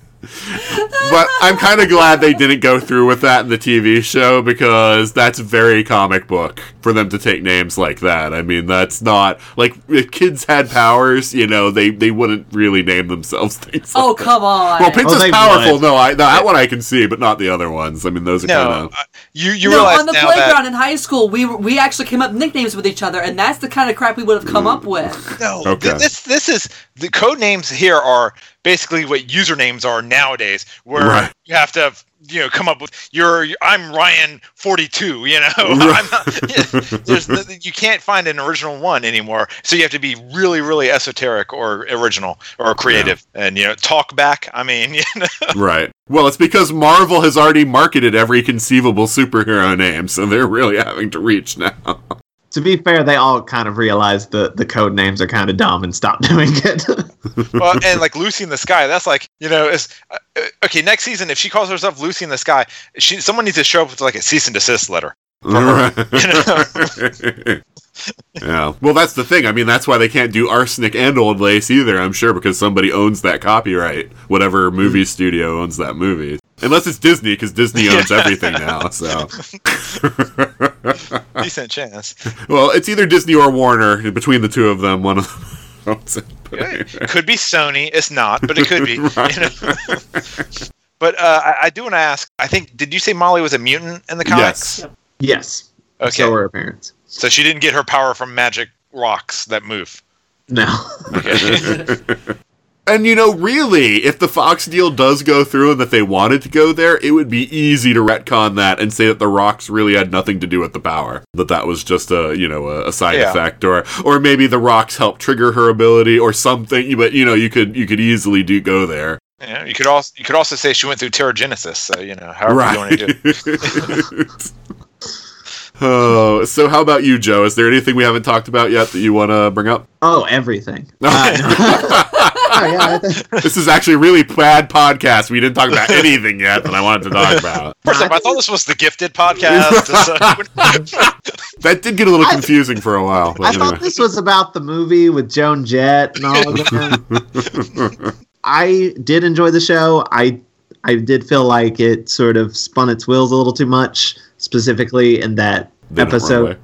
But I'm kind of glad they didn't go through with that in the TV show because that's very comic book for them to take names like that. I mean, that's not like if kids had powers, you know, they they wouldn't really name themselves *laughs* things. Oh like that. come on. Well, Princess they Powerful, would. no, I no, that one I can see, but not the other ones. I mean, those are No, kind of uh, you you no, realize on the now playground that in high school, we we actually came up nicknames with each other, and that's the kind of crap we would have come up with. no, th- Okay. this this is the code names here are basically what usernames are nowadays, where Right. you have to you know come up with your I'm Ryan forty two. *laughs* You know, I'm not, *laughs* you can't find an original one anymore, so you have to be really really esoteric or original or creative, and you know talk back. I mean, *laughs* you know, right. Well, it's because Marvel has already marketed every conceivable superhero name, so they're really having to reach now. To be fair, they all kind of realize the, the code names are kind of dumb and stop *laughs* doing it. well, and like Lucy in the Sky, that's like you know, is uh, uh, okay. Next season, if she calls herself Lucy in the Sky, she someone needs to show up with like a cease and desist letter. *laughs* *laughs* yeah. Well, that's the thing. I mean, that's why they can't do arsenic and old lace either. I'm sure because somebody owns that copyright. Whatever movie studio owns that movie, unless it's Disney, because Disney owns everything now. So, *laughs* Decent chance. well, it's either Disney or Warner. Between the two of them, one of them owns it. But anyway. Could be Sony. It's not, but it could be. *laughs* Right. you know. but uh, I, I do want to ask. I think did you say Molly was a mutant in the comics? Yes. yes. Okay. So are her parents. So she didn't get her power from magic rocks that move. No. *laughs* And you know, really, if the Fox deal does go through and that they wanted to go there, it would be easy to retcon that and say that the rocks really had nothing to do with the power. That that was just a you know a, a side Yeah. effect, or or maybe the rocks helped trigger her ability or something. But you know, you could you could easily do go there. Yeah, you could also you could also say she went through Terrigenesis. So you know, however you want to do. *laughs* oh, so how about you, Joe? Is there anything we haven't talked about yet that you want to bring up? Oh, everything. *laughs* Uh, no. *laughs* Oh, yeah, I *laughs* this is actually a really bad podcast. We didn't talk about *laughs* anything yet that I wanted to talk about. First off, I thought this was the Gifted podcast. *laughs* That did get a little confusing for a while. But I anyway. thought this was about the movie with Joan Jett and all of that. I did enjoy the show. I I did feel like it sort of spun its wheels a little too much, specifically in that They episode.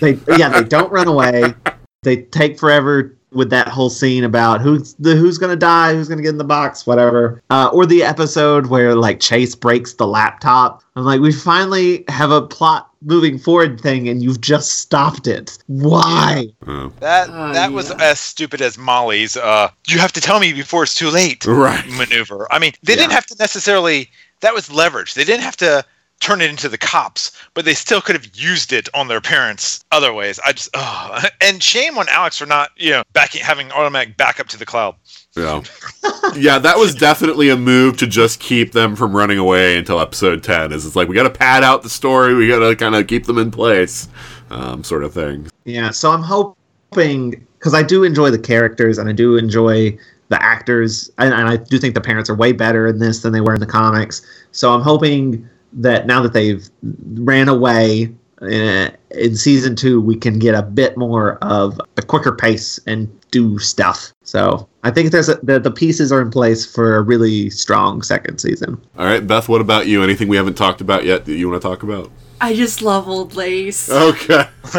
They yeah, they don't run away. They take forever with that whole scene about who's the who's gonna die, who's gonna get in the box, whatever. Uh, or the episode where like Chase breaks the laptop. I'm like, we finally have a plot moving forward thing, and you've just stopped it. Why? Oh. that Oh, that was yeah. as stupid as Molly's. Uh, you have to tell me before it's too late. Right. maneuver. I mean, they didn't have to necessarily. That was leverage. They didn't have to turn it into the cops, but they still could have used it on their parents other ways. I just, oh, and shame on Alex for not, you know, backing having automatic backup to the cloud. Yeah. *laughs* yeah, that was definitely a move to just keep them from running away until episode 10. Is it's like, we got to pad out the story, we got to kind of keep them in place, um, sort of thing. Yeah, so I'm hoping because I do enjoy the characters and I do enjoy the actors, and, and I do think the parents are way better in this than they were in the comics. So I'm hoping that now that they've ran away uh, in season two, we can get a bit more of a quicker pace and do stuff. So I think there's a, the the pieces are in place for a really strong second season. All right, Beth, what about you? Anything we haven't talked about yet that you want to talk about? I just love old lace. Okay. *laughs*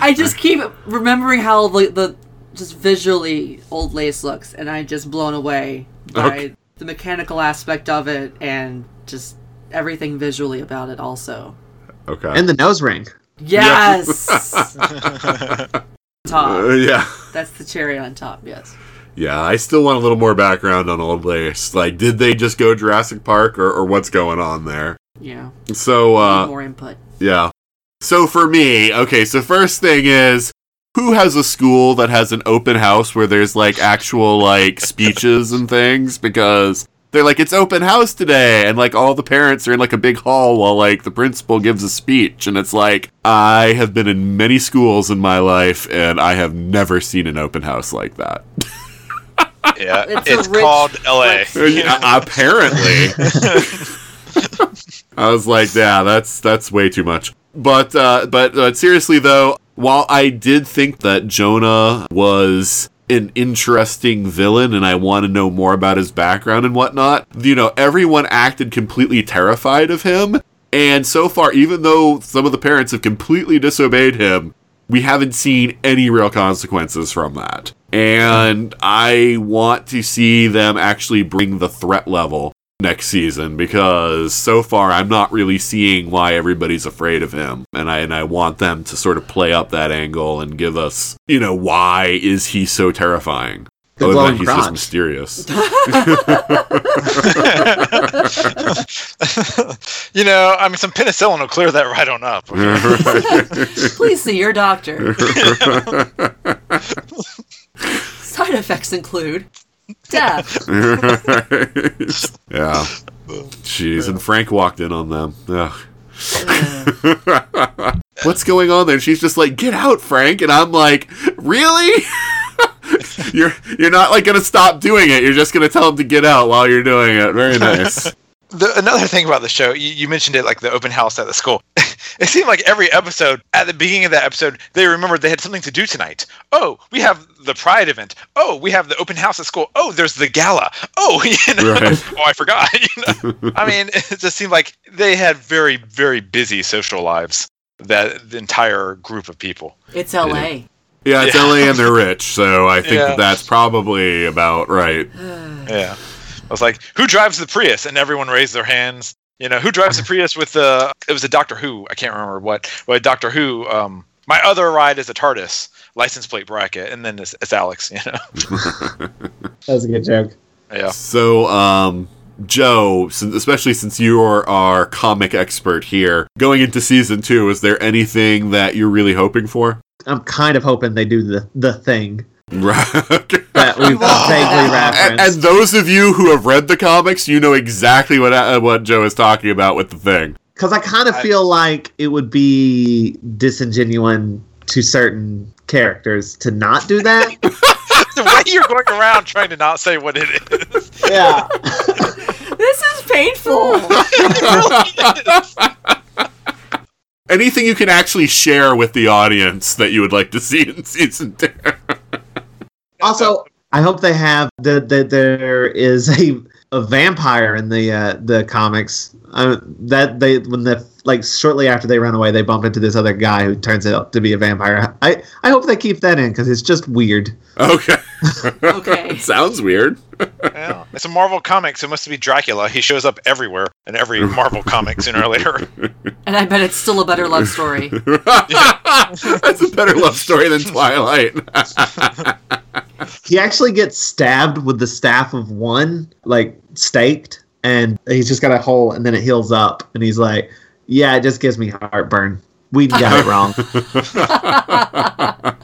I just keep remembering how the, the just visually old lace looks, and I'm just blown away by Okay. the mechanical aspect of it and just everything visually about it. Also, Okay. and the nose ring. yes, *laughs* top. Uh, yeah. That's the cherry on top. Yes. Yeah, I still want a little more background on Old Lace. Like, did they just go Jurassic Park or, or what's going on there? Yeah. So, Need uh, more input. yeah. So for me, okay, so first thing is who has a school that has an open house where there's like actual like speeches and things because they're like it's open house today and like all the parents are in like a big hall while like the principal gives a speech and it's like I have been in many schools in my life and I have never seen an open house like that. *laughs* Yeah, It's it's, rich- called L.A. *laughs* Yeah, apparently. *laughs* I was like, yeah, that's that's way too much. But uh, but uh, seriously though, while I did think that Jonah was an interesting villain and I want to know more about his background and whatnot, you know, everyone acted completely terrified of him. And so far, even though some of the parents have completely disobeyed him, we haven't seen any real consequences from that. And I want to see them actually bring the threat level next season because so far I'm not really seeing why everybody's afraid of him. And I and I want them to sort of play up that angle and give us, you know, why is he so terrifying? The Other than glowing that, he's just mysterious. *laughs* *laughs* you know, I mean, some penicillin will clear that right on up. *laughs* Please see your doctor. Side effects include death. yeah. *laughs* Jeez, and Frank walked in on them. Ugh. *laughs* What's going on there? She's just like, "Get out, Frank," and I'm like, "Really? *laughs* you're you're not like gonna stop doing it. You're just gonna tell him to get out while you're doing it. Very nice." The, another thing about the show, you, you mentioned it like the open house at the school. It seemed like every episode, at the beginning of that episode, they remembered they had something to do tonight. Oh, we have the Pride event. Oh, we have the open house at school. Oh, there's the gala. Oh, *laughs* you know, Right. oh, I forgot. *laughs* You know? *laughs* I mean, it just seemed like they had very, very busy social lives. That the entire group of people. It's L.A. Yeah, it's Yeah. LA and they're rich, so I think Yeah. that that's probably about right. *sighs* Yeah. I was like, who drives the Prius? And everyone raised their hands. You know, who drives the Prius with the, it was a Doctor Who. I can't remember what, but Doctor Who, um, my other ride is a TARDIS license plate bracket. And then it's, it's Alex, you know? *laughs* That was a good joke. Yeah. So, um, Joe, since, especially since you are our comic expert here, going into season two, is there anything that you're really hoping for? I'm kind of hoping they do the the thing *laughs* Right. that we've *laughs* vaguely and, referenced. and those of you who have read the comics, you know exactly what uh, what Joe is talking about with the thing. Because I kind of feel like it would be disingenuous to certain characters to not do that. *laughs* the way you're going around trying to not say what it is. yeah. *laughs* This is painful. Anything you can actually share with the audience that you would like to see in season two. Also, I hope they have the that there is a a vampire in the uh, the comics. Uh, that they when the like shortly after they run away, they bump into this other guy who turns out to be a vampire. I I hope they keep that in because it's just weird. Okay. *laughs* Okay. it *laughs* Sounds weird. *laughs* Yeah. It's a Marvel comic, so it must be Dracula. He shows up everywhere in every Marvel comic sooner or later. And I bet it's still a better love story. That's a better love story than Twilight. He actually gets stabbed with the staff of one, like staked, and he's just got a hole, and then it heals up, and he's like, "Yeah, it just gives me heartburn. We got it wrong."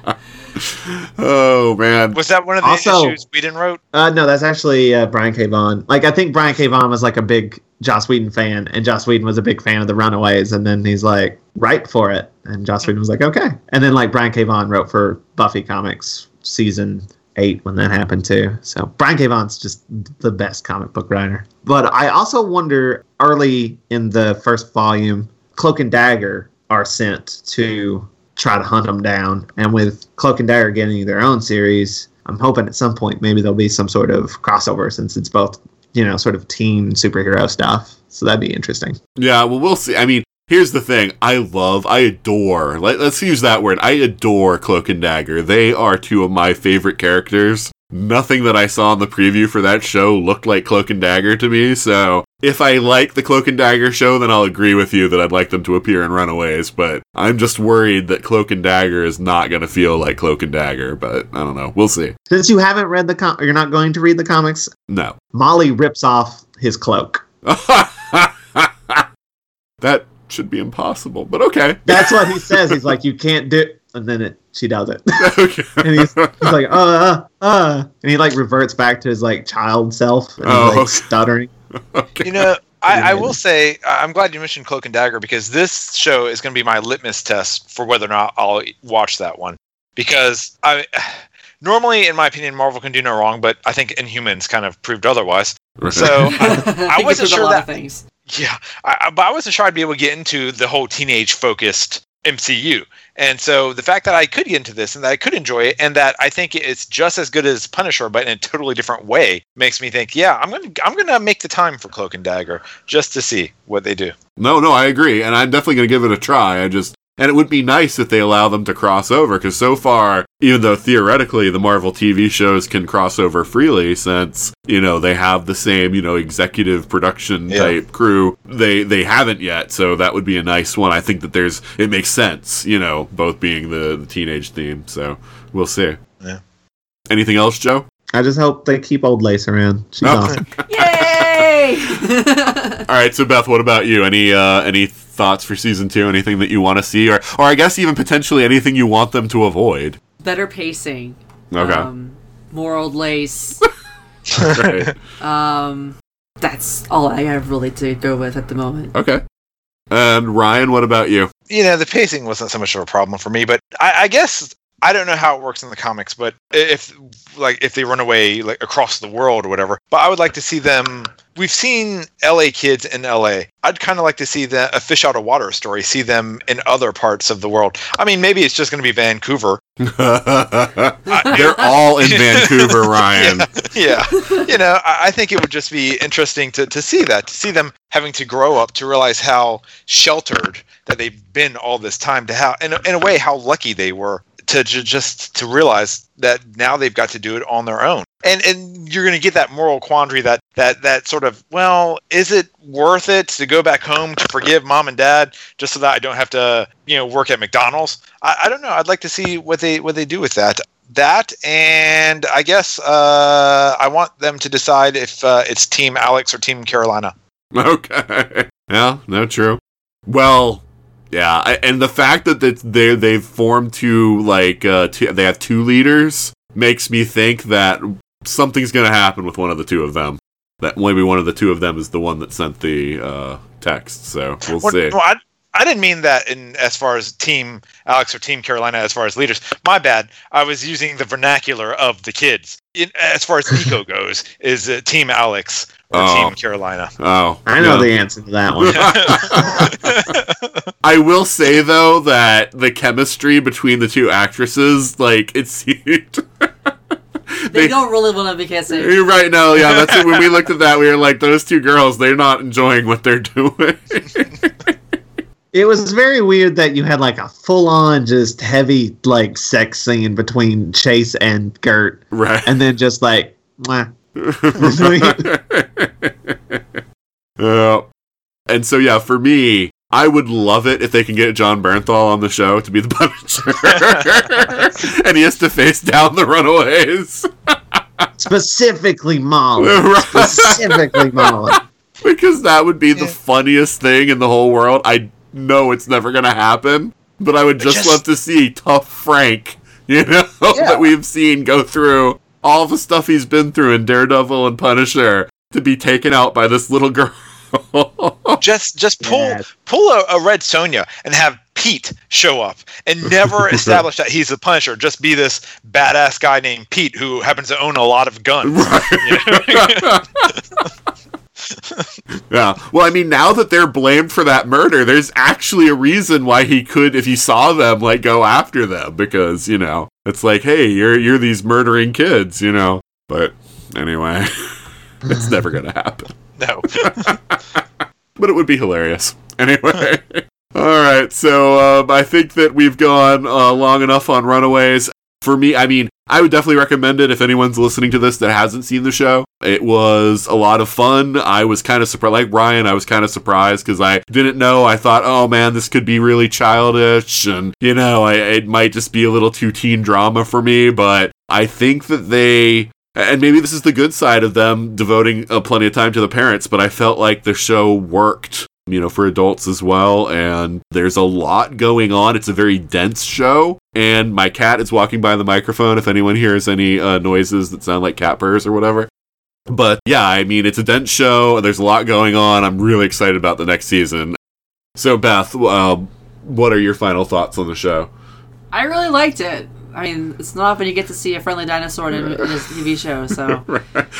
*laughs* oh man. Was that one of the Also- issues Whedon wrote? Uh, no, that's actually uh, Brian K. Vaughan. Like, I think Brian K. Vaughan was like a big Joss Whedon fan, and Joss Whedon was a big fan of the Runaways, and then he's like, write for it. And Joss Whedon was like, okay. And then like Brian K. Vaughan wrote for Buffy Comics season eight when that happened too. So Brian K. Vaughan's just the best comic book writer. But I also wonder early in the first volume, Cloak and Dagger are sent to try to hunt them down. And with Cloak and Dagger getting their own series, I'm hoping at some point maybe there'll be some sort of crossover since it's both, you know, sort of teen superhero stuff. So that'd be interesting. Yeah, well, we'll see. I mean, here's the thing. I love, I adore, let, us use that word. I adore Cloak and Dagger. They are two of my favorite characters. Nothing that I saw in the preview for that show looked like Cloak and Dagger to me, so if I like the Cloak and Dagger show, then I'll agree with you that I'd like them to appear in Runaways, but I'm just worried that Cloak and Dagger is not going to feel like Cloak and Dagger, but I don't know. We'll see. Since you haven't read the com- you're not going to read the comics, No. Molly rips off his cloak. *laughs* that should be impossible, but okay. That's what he *laughs* says. He's like, you can't do it. And then it, she does it. *laughs* okay. *laughs* and he's, he's like, uh, uh, uh. And he like reverts back to his like child self. And Oh, he's like okay. stuttering. okay. You know, I, I will say I- I'm glad you mentioned Cloak and Dagger because this show is going to be my litmus test for whether or not I'll watch that one. Because I, *sighs* normally, in my opinion, Marvel can do no wrong, but I think Inhumans kind of proved otherwise. So I, I wasn't a sure lot that- of things. Yeah, I, but I wasn't sure I'd be able to get into the whole teenage focused MCU. And so the fact that I could get into this and that I could enjoy it and that I think it's just as good as Punisher but in a totally different way makes me think, yeah, I'm going to I'm going to make the time for Cloak and Dagger just to see what they do. No, no, I agree, and I'm definitely going to give it a try. I just, and it would be nice if they allow them to cross over, because so far, even though theoretically the Marvel TV shows can cross over freely, since you know they have the same you know executive production Yeah. type crew, they they haven't yet. So that would be a nice one. I think that there's it makes sense, you know, both being the, the teenage theme. So we'll see. Yeah. Anything else, Joe? I just hope they keep old Lace around. She's Oh. awesome. *laughs* *laughs* Yay! All right, so Beth, what about you? Any uh, any thoughts for season two? Anything that you want to see, or or I guess even potentially anything you want them to avoid? Better pacing. Okay, Um, more old lace. *laughs* right. Um, that's all I have really to go with at the moment. okay. And Ryan, what about you? you know, the pacing wasn't so much of a problem for me, but I, I guess I don't know how it works in the comics, but if like if they run away like across the world or whatever, but I would like to see them. We've seen LA kids in LA. I'd kind of like to see the a fish out of water story. See them in other parts of the world. I mean, maybe it's just going to be Vancouver. *laughs* They're all in *laughs* Vancouver, Ryan. yeah, you know, I, I think it would just be interesting to, to see that, to see them having to grow up to realize how sheltered that they've been all this time, to how, in a, in a way, how lucky they were to ju- just to realize that now they've got to do it on their own. And and you're going to get that moral quandary that that that sort of well, is it worth it to go back home to forgive mom and dad just so that I don't have to you know work at McDonald's? I, I don't know. I'd like to see what they what they do with that that and i guess uh, i want them to decide if uh, it's team alex or team karolina *laughs* Okay. Yeah, no, true. Well, yeah, I, and the fact that they they've formed two like uh two, they have two leaders makes me think that something's gonna happen with one of the two of them. That maybe one of the two of them is the one that sent the uh text. So we'll Well, see. I, I didn't mean that in as far as team alex or team karolina as far as leaders my bad i was using the vernacular of the kids in, as far as nico *laughs* goes is uh, team alex or Oh. team karolina Oh, I know yeah. the answer to that one. *laughs* I will say though that the chemistry between the two actresses, like it seemed. *laughs* They, don't really want to be kissing. You're right now, yeah. That's it. When we looked at that, we were like, those two girls, they're not enjoying what they're doing. It was very weird that you had like a full on just heavy like sex scene between Chase and Gert, right. and then just like mwah. *laughs* Yeah. And so, yeah, for me, I would love it if they can get Jon Bernthal on the show to be the *laughs* Punisher, *laughs* and he has to face down the Runaways specifically Molly. Right. Specifically Molly. because that would be the funniest thing in the whole world. I know it's never gonna happen, but I would just, just- love to see tough Frank, *laughs* you know, *laughs* Yeah. that we've seen go through all the stuff he's been through in Daredevil and Punisher to be taken out by this little girl. *laughs* just just pull Yeah. pull a, a red Sonja and have Pete show up and never establish that he's the Punisher. Just be this badass guy named Pete who happens to own a lot of guns. You know? *laughs* Yeah. Well, I mean, now that they're blamed for that murder, there's actually a reason why he could, if he saw them, like go after them because you know it's like, hey, you're you're these murdering kids, you know. But anyway, *laughs* it's never gonna happen. *laughs* no. but it would be hilarious. Anyway. All right, so um, I think that we've gone uh, long enough on Runaways. For me, I mean, I would definitely recommend it if anyone's listening to this that hasn't seen the show. It was a lot of fun. I was kind of surprised, like Ryan, I was kind of surprised because I didn't know. I thought, oh man, this could be really childish, and you know, I, it might just be a little too teen drama for me. But I think that they and maybe this is the good side of them devoting uh, plenty of time to the parents, but I felt like the show worked, you know, for adults as well. And there's a lot going on. It's a very dense show. And my cat is walking by the microphone if anyone hears any uh, noises that sound like cat purrs or whatever. But yeah, I mean, it's a dense show. There's a lot going on. I'm really excited about the next season. So, Beth, uh, what are your final thoughts on the show? I really liked it. I mean, it's not often you get to see a friendly dinosaur in, in a TV show, so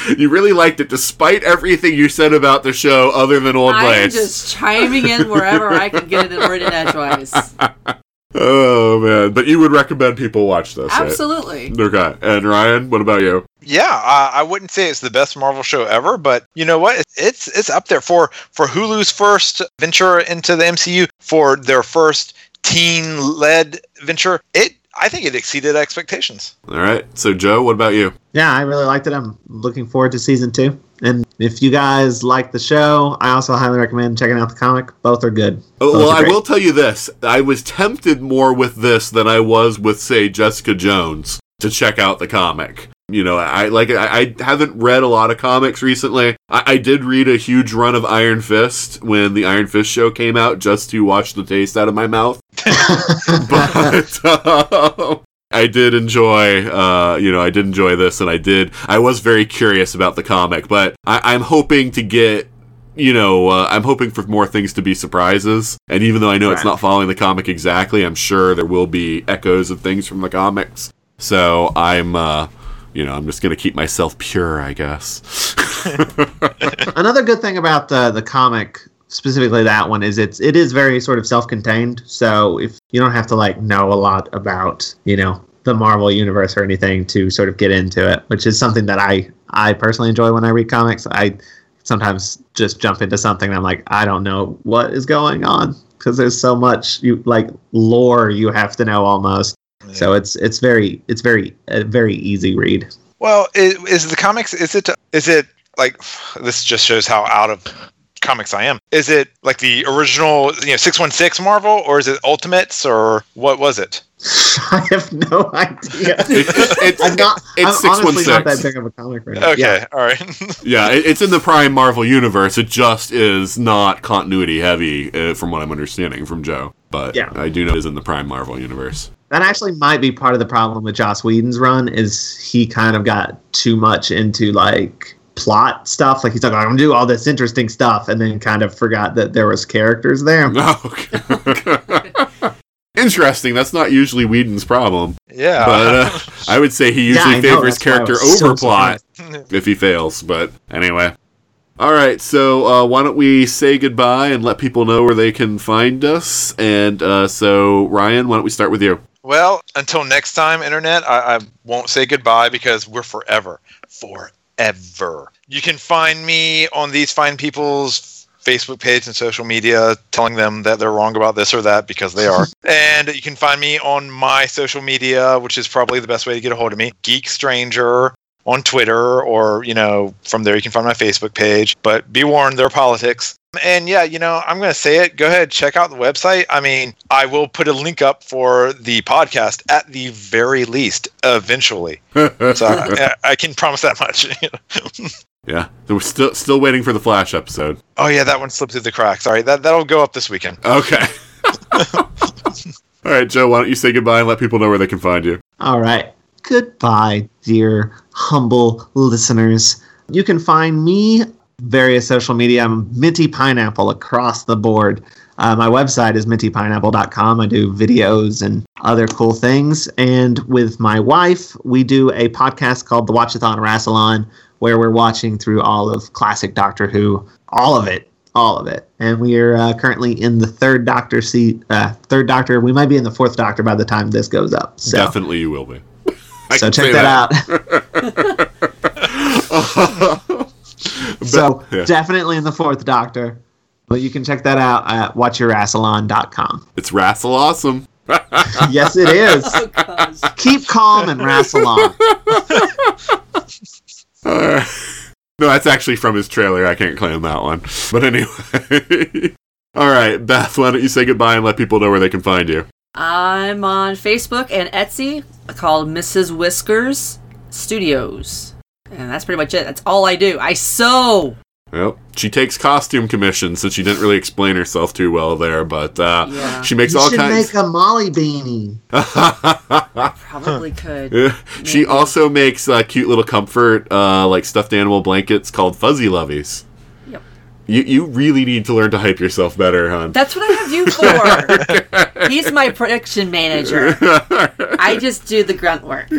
*laughs* you really liked it despite everything you said about the show other than Old I'm just chiming in wherever I can get it word in edgewise. *laughs* Oh man, but you would recommend people watch this, right? Absolutely. Okay. And Ryan, what about you? Yeah, I, I wouldn't say it's the best Marvel show ever, but you know what? It's it's up there for for Hulu's first venture into the MCU, for their first teen-led venture. It I think it exceeded expectations. All right. So Joe, what about you? Yeah, I really liked it. I'm looking forward to season two. And if you guys like the show, I also highly recommend checking out the comic. Both are good. Oh, Both well, are I will tell you this: I was tempted more with this than I was with, say, Jessica Jones to check out the comic. You know, I like I, I haven't read a lot of comics recently. I, I did read a huge run of Iron Fist when the Iron Fist show came out, just to wash the taste out of my mouth. *laughs* but uh, *laughs* I did enjoy, uh, you know, I did enjoy this, and I did. I was very curious about the comic, but I, I'm hoping to get. You know, uh, I'm hoping for more things to be surprises. And even though I know it's not following the comic exactly, I'm sure there will be echoes of things from the comics. So I'm, uh, you know, I'm just going to keep myself pure, I guess. *laughs* *laughs* Another good thing about the the comic, specifically that one, is it's it is very sort of self-contained. So if you don't have to like know a lot about you know the Marvel universe or anything to sort of get into it, which is something that I I personally enjoy when I read comics. I sometimes just jump into something and I'm like I don't know what is going on because there's so much you like lore you have to know almost. So it's it's very it's very a very easy read. Well, is, is the comics? Is it? Is it like this? Just shows how out of comics I am. Is it like the original, you know, six one six Marvel, or is it Ultimates, or what was it? *laughs* I have no idea. *laughs* It's, it's, I'm not. it's I'm honestly not that big of a comic right now. Okay, Yeah. all right. *laughs* Yeah, it, it's in the Prime Marvel universe. It just is not continuity heavy, uh, from what I'm understanding from Joe. But Yeah. I do know it is in the Prime Marvel universe. That actually might be part of the problem with Joss Whedon's run is he kind of got too much into like plot stuff. Like he's like, I'm gonna do all this interesting stuff, and then kind of forgot that there was characters there. *laughs* Oh, *laughs* Interesting. That's not usually Whedon's problem. Yeah. But uh, *laughs* I would say he usually I know, favors that's why I character was so over plot if he fails. But anyway. All right, so uh, why don't we say goodbye and let people know where they can find us? And uh, so, Ryan, why don't we start with you? Well, until next time, Internet, I, I won't say goodbye because we're forever. Forever. You can find me on these fine people's Facebook page and social media telling them that they're wrong about this or that because they are. *laughs* and you can find me on my social media, which is probably the best way to get a hold of me Geek Stranger on Twitter, or, you know, from there you can find my Facebook page. But be warned, they're politics. And yeah, you know, I'm going to say it. Go ahead, check out the website. I mean, I will put a link up for the podcast at the very least, eventually. *laughs* So I, I can promise that much. *laughs* Yeah, we're still still waiting for the Flash episode. oh yeah, that one slipped through the cracks. All right, that that'll go up this weekend. Okay. *laughs* All right, Joe, why don't you say goodbye and let people know where they can find you? All right. Goodbye, dear humble listeners. You can find me various social media. I'm Minty Pineapple across the board. Uh, my website is mintypineapple.com. I do videos and other cool things. And with my wife, we do a podcast called The Watchathon Rassalon, where we're watching through all of classic Doctor Who, all of it, all of it. And we are uh, currently in the third Doctor seat, uh, third Doctor. We might be in the fourth Doctor by the time this goes up. So, Definitely you will be. I so check say that, out. *laughs* so *laughs* Yeah. definitely in the fourth Doctor. But you can check that out at watchyourassalon.com. It's Rassel Awesome. *laughs* yes, it is. Oh. Keep calm and rassalon. Uh, no, that's actually from his trailer. I can't claim that one. But anyway. All right, Beth, why don't you say goodbye and let people know where they can find you? I'm on Facebook and Etsy called Mrs. Whiskers Studios. And that's pretty much it. That's all I do. I sew. Well, she takes costume commissions since she didn't really explain herself too well there, but uh, Yeah. she makes You all should kinds. make a Molly beanie. *laughs* Probably could. Yeah. she also makes uh, cute little comfort, uh, like stuffed animal blankets called Fuzzy Lovies. Yep. You you really need to learn to hype yourself better, hon. That's what I have you for. *laughs* He's my production manager. *laughs* I just do the grunt work.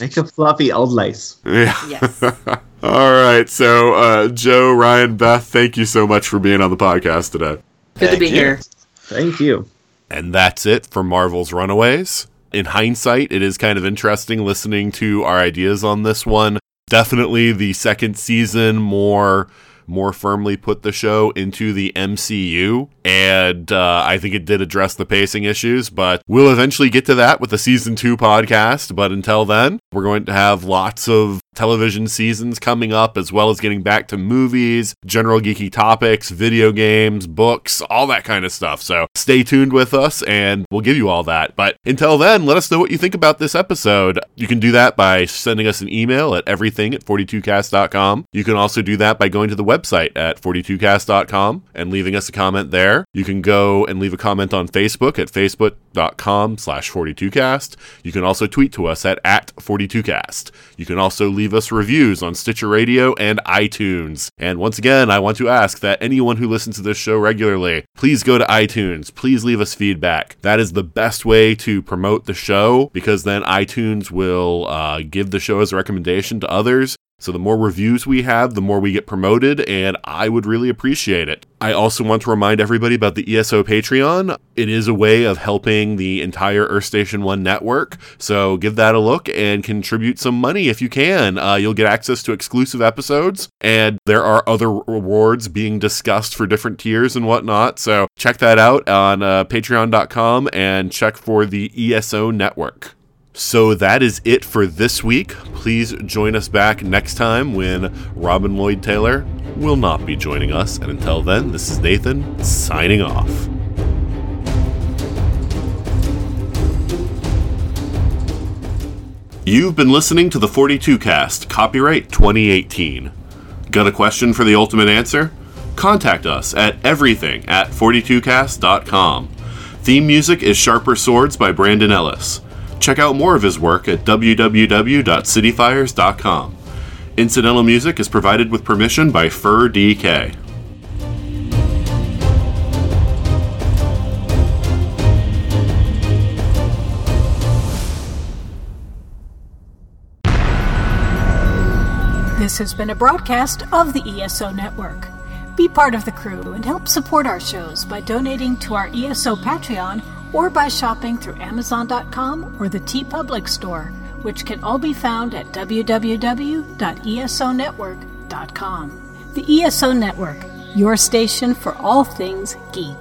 Make a fluffy old lace. yeah. Yes. *laughs* All right. So, uh, Joe, Ryan, Beth, thank you so much for being on the podcast today. Good to be you. here. Thank you. And that's it for Marvel's Runaways. In hindsight, it is kind of interesting listening to our ideas on this one. Definitely the second season more more firmly put the show into the MCU, and uh, I think it did address the pacing issues. But we'll eventually get to that with the season two podcast. But until then, we're going to have lots of television seasons coming up, as well as getting back to movies, general geeky topics, video games, books, all that kind of stuff. So stay tuned with us and we'll give you all that. But until then, let us know what you think about this episode. You can do that by sending us an email at everything at 42cast.com. You can also do that by going to the website at 42cast.com and leaving us a comment there. You can go and leave a comment on Facebook at facebook.com slash 42cast. You can also tweet to us at, at 42cast. You can also leave us reviews on Stitcher Radio and iTunes. And once again, I want to ask that anyone who listens to this show regularly, please go to iTunes. Please leave us feedback. That is the best way to promote the show because then iTunes will uh, give the show as a recommendation to others. So the more reviews we have, the more we get promoted, and I would really appreciate it. I also want to remind everybody about the ESO Patreon. It is a way of helping the entire Earth Station 1 network, so give that a look and contribute some money if you can. Uh, you'll get access to exclusive episodes, and there are other rewards being discussed for different tiers and whatnot, so check that out on uh, patreon.com and check for the ESO network. So that is it for this week. Please join us back next time when Robin Lloyd Taylor will not be joining us. And until then, this is Nathan signing off. You've been listening to the 42 cast, copyright 2018. Got a question for the ultimate answer? Contact us at everything at 42cast.com. Theme music is Sharper Swords by Brandon Ellis. Check out more of his work at www.cityfires.com. Incidental music is provided with permission by Fur DK. This has been a broadcast of the ESO Network. Be part of the crew and help support our shows by donating to our ESO Patreon or by shopping through Amazon.com or the TeePublic Store, which can all be found at www.esonetwork.com. The ESO Network, your station for all things geek.